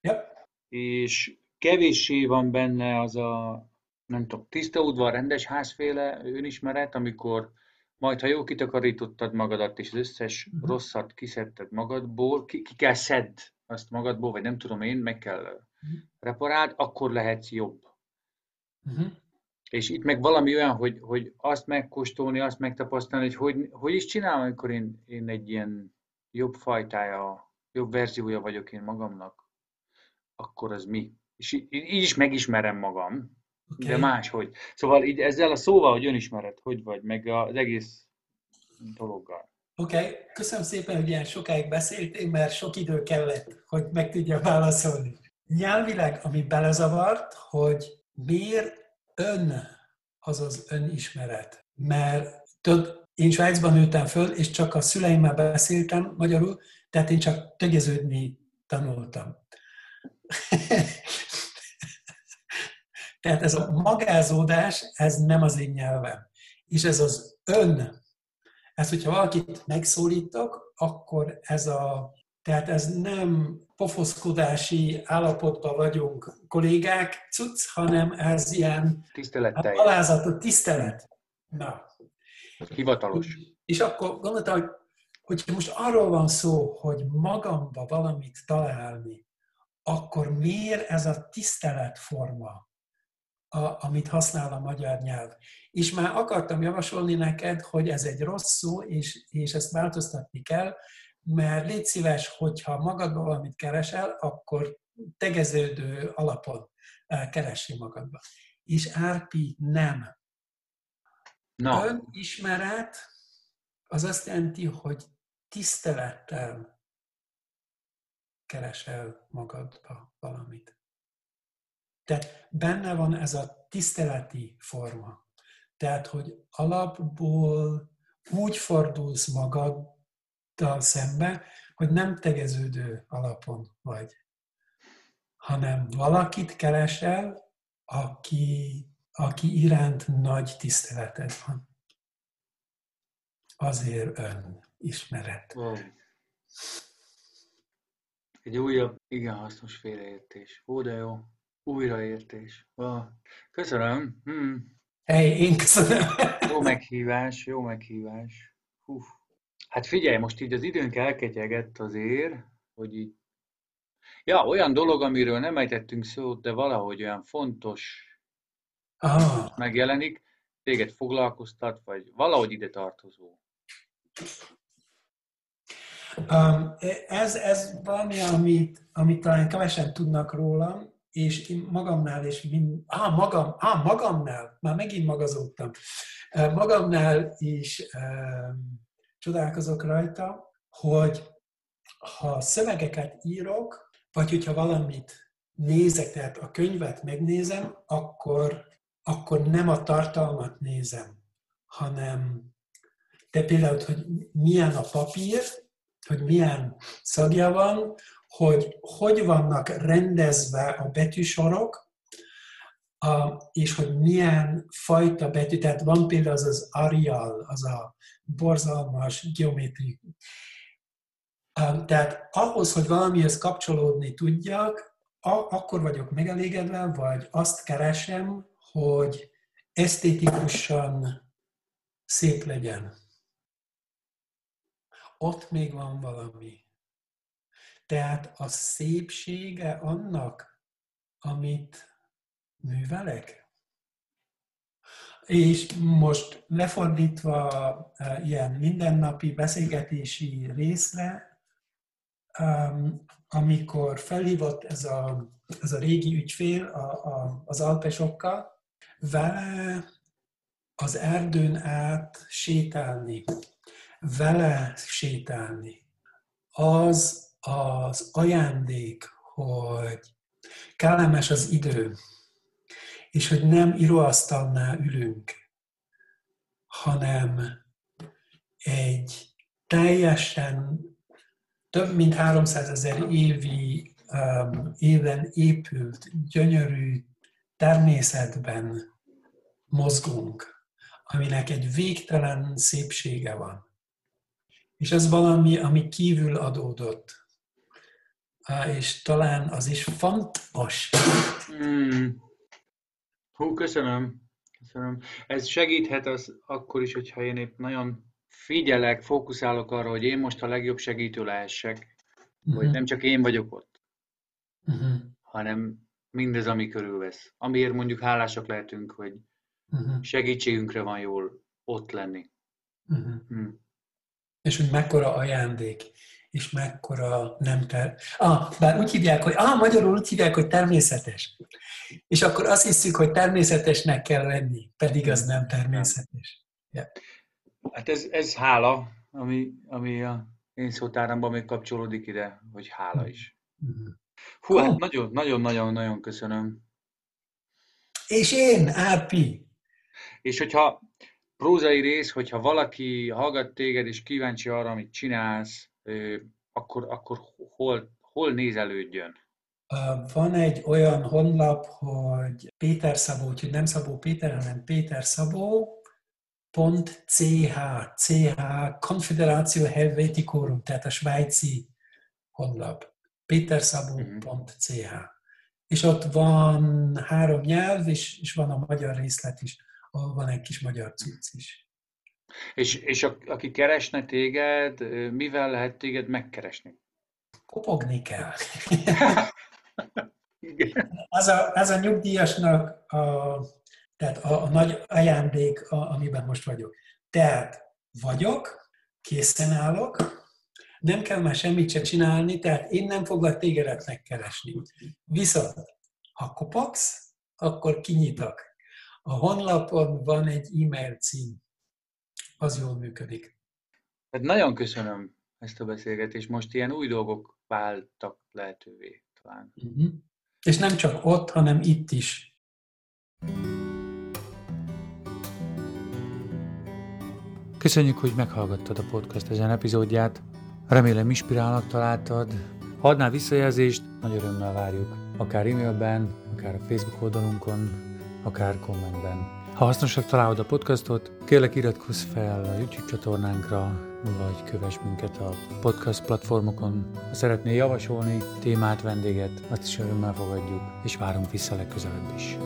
Yep. És kevéssé van benne az a, nem tudom, tiszta udvar, rendes házféle önismeret, amikor majd, ha jól kitakarítottad magadat, és az összes uh-huh. rosszat kiszedted magadból, ki, ki kell szedd azt magadból, vagy nem tudom én, meg kell uh-huh. reparáld, akkor lehetsz jobb. Uh-huh. És itt meg valami olyan, hogy, hogy azt megkóstolni, azt megtapasztalni, hogy hogy, hogy is csinálom, amikor én, én egy ilyen jobb fajtája, jobb verziója vagyok én magamnak, akkor az mi? És így, így is megismerem magam, Okay. De máshogy. Szóval így ezzel a szóval, hogy önismeret, hogy vagy, meg az egész dologgal. Oké, okay. köszönöm szépen, hogy ilyen sokáig beszéltél, mert sok idő kellett, hogy meg tudja válaszolni. Nyelvileg, ami belezavart, hogy miért ön az az önismeret. Mert tudod, én Svájcban nőttem föl, és csak a szüleimmel beszéltem magyarul, tehát én csak tegeződni tanultam. Tehát ez a magázódás, ez nem az én nyelvem. És ez az ön, ez hogyha valakit megszólítok, akkor ez a Tehát ez nem pofoszkodási állapotban vagyunk kollégák, cucc, hanem ez ilyen Tiszteletteljes. alázatot, tisztelet. Na. Hivatalos. És akkor gondoltam, hogy, hogy most arról van szó, hogy magamba valamit találni, akkor miért ez a tiszteletforma, a, amit használ a magyar nyelv? És már akartam javasolni neked, hogy ez egy rossz szó, és, és ezt változtatni kell, mert légy szíves, hogyha magadban valamit keresel, akkor tegeződő alapon eh, keresi magadba. És Árpi nem. Na, Önismeret az azt jelenti, hogy tisztelettel keresel magadba valamit. Tehát benne van ez a tiszteleti forma. Tehát, hogy alapból úgy fordulsz magaddal szembe, hogy nem tegeződő alapon vagy, hanem valakit keresel, aki, aki iránt nagy tiszteleted van. Azért ön ismeret. Wow. Egy újabb, igen hasznos félreértés. Ó, de jó. Újraértés. Wow. Köszönöm. Hmm. Hely, én köszönöm. Jó meghívás, jó meghívás. Hú. Hát figyelj, most így az időnk elketyegett azért, hogy így... Ja, olyan dolog, amiről nem ejtettünk szót, de valahogy olyan fontos Ah, megjelenik, téged foglalkoztat, vagy valahogy ide tartozó. um, ez, ez valami, amit, amit talán kevesen tudnak rólam, és én magamnál is, mind, ah, magam, ah, magamnál, már megint magazódtam, magamnál is um, csodálkozok rajta, hogy ha szövegeket írok, vagy hogyha valamit nézek, tehát a könyvet megnézem, akkor, akkor nem a tartalmat nézem, hanem de például, hogy milyen a papír, hogy milyen szagja van, hogy hogy vannak rendezve a betűsorok, a, és hogy milyen fajta betű, tehát van például az az Arial, az a borzalmas geometri. Tehát ahhoz, hogy valamihez kapcsolódni tudjak, a- akkor vagyok megelégedve, vagy azt keresem, hogy esztétikusan szép legyen. Ott még van valami. Tehát a szépsége annak, amit művelek. És most lefordítva uh, ilyen mindennapi beszélgetési részre, amikor felhívott ez a, ez a régi ügyfél a, a, az alpesokkal, vele az erdőn át sétálni, vele sétálni, az az ajándék, hogy kellemes az idő, és hogy nem íróasztalnál ülünk, hanem egy teljesen több mint 300 ezer évi um, éven épült, gyönyörű természetben mozgunk, aminek egy végtelen szépsége van. És ez valami, ami kívül adódott. És talán az is fontos. Hmm. Hú, köszönöm. köszönöm. Ez segíthet az akkor is, hogyha én épp nagyon figyelek, fókuszálok arra, hogy én most a legjobb segítő lehessek, hogy nem csak én vagyok ott, Mhm, hanem mindez, ami körülvesz. Amiért mondjuk hálásak lehetünk, hogy mhm, segítségünkre van jól ott lenni. mhm. Hm. És hogy mekkora ajándék, és mekkora nem ter... Ah, bár úgy hívják, hogy ah, magyarul úgy hívják, hogy természetes. És akkor azt hiszük, hogy természetesnek kell lenni, pedig az nem természetes. Hát ez, ez hála, ami, ami a én szótáramban még kapcsolódik ide, hogy hála is. Mhm. Hú, hát Cool. nagyon, nagyon, nagyon, nagyon köszönöm. És én, Árpi, És hogyha prózai rész, hogyha valaki hallgat téged és kíváncsi arra, amit csinálsz, akkor, akkor hol, hol nézelődjön? Van egy olyan honlap, hogy Péter Szabó, úgyhogy nem Szabó Péter, hanem Péter Szabó, .ch, CH, Confederatio Helveticorum, tehát a svájci honlap, petersabó.ch. És ott van három nyelv, és, és van a magyar részlet is, ahol van egy kis magyar cucc is. És, és a, aki keresne téged, mivel lehet téged megkeresni? Kopogni kell. az, a, az a nyugdíjasnak a, tehát a, a nagy ajándék, a, amiben most vagyok. Tehát vagyok, készen állok, nem kell már semmit se csinálni, tehát én nem foglak tégedet megkeresni. Viszont, ha kopogsz, akkor kinyitok. A honlapon van egy e-mail cím. Az jól működik. Hát nagyon köszönöm ezt a beszélgetést. Most ilyen új dolgok váltak lehetővé talán. Uh-huh. És nem csak ott, hanem itt is. Köszönjük, hogy meghallgattad a podcast ezen epizódját. Remélem inspirálnak találtad. Ha adnál visszajelzést, nagy örömmel várjuk. Akár e-mailben, akár a Facebook oldalunkon, akár kommentben. Ha hasznosak találod a podcastot, kérlek iratkozz fel a YouTube csatornánkra, vagy kövess minket a podcast platformokon. Ha szeretnél javasolni témát, vendéget, azt is örömmel fogadjuk, és várunk vissza legközelebb is.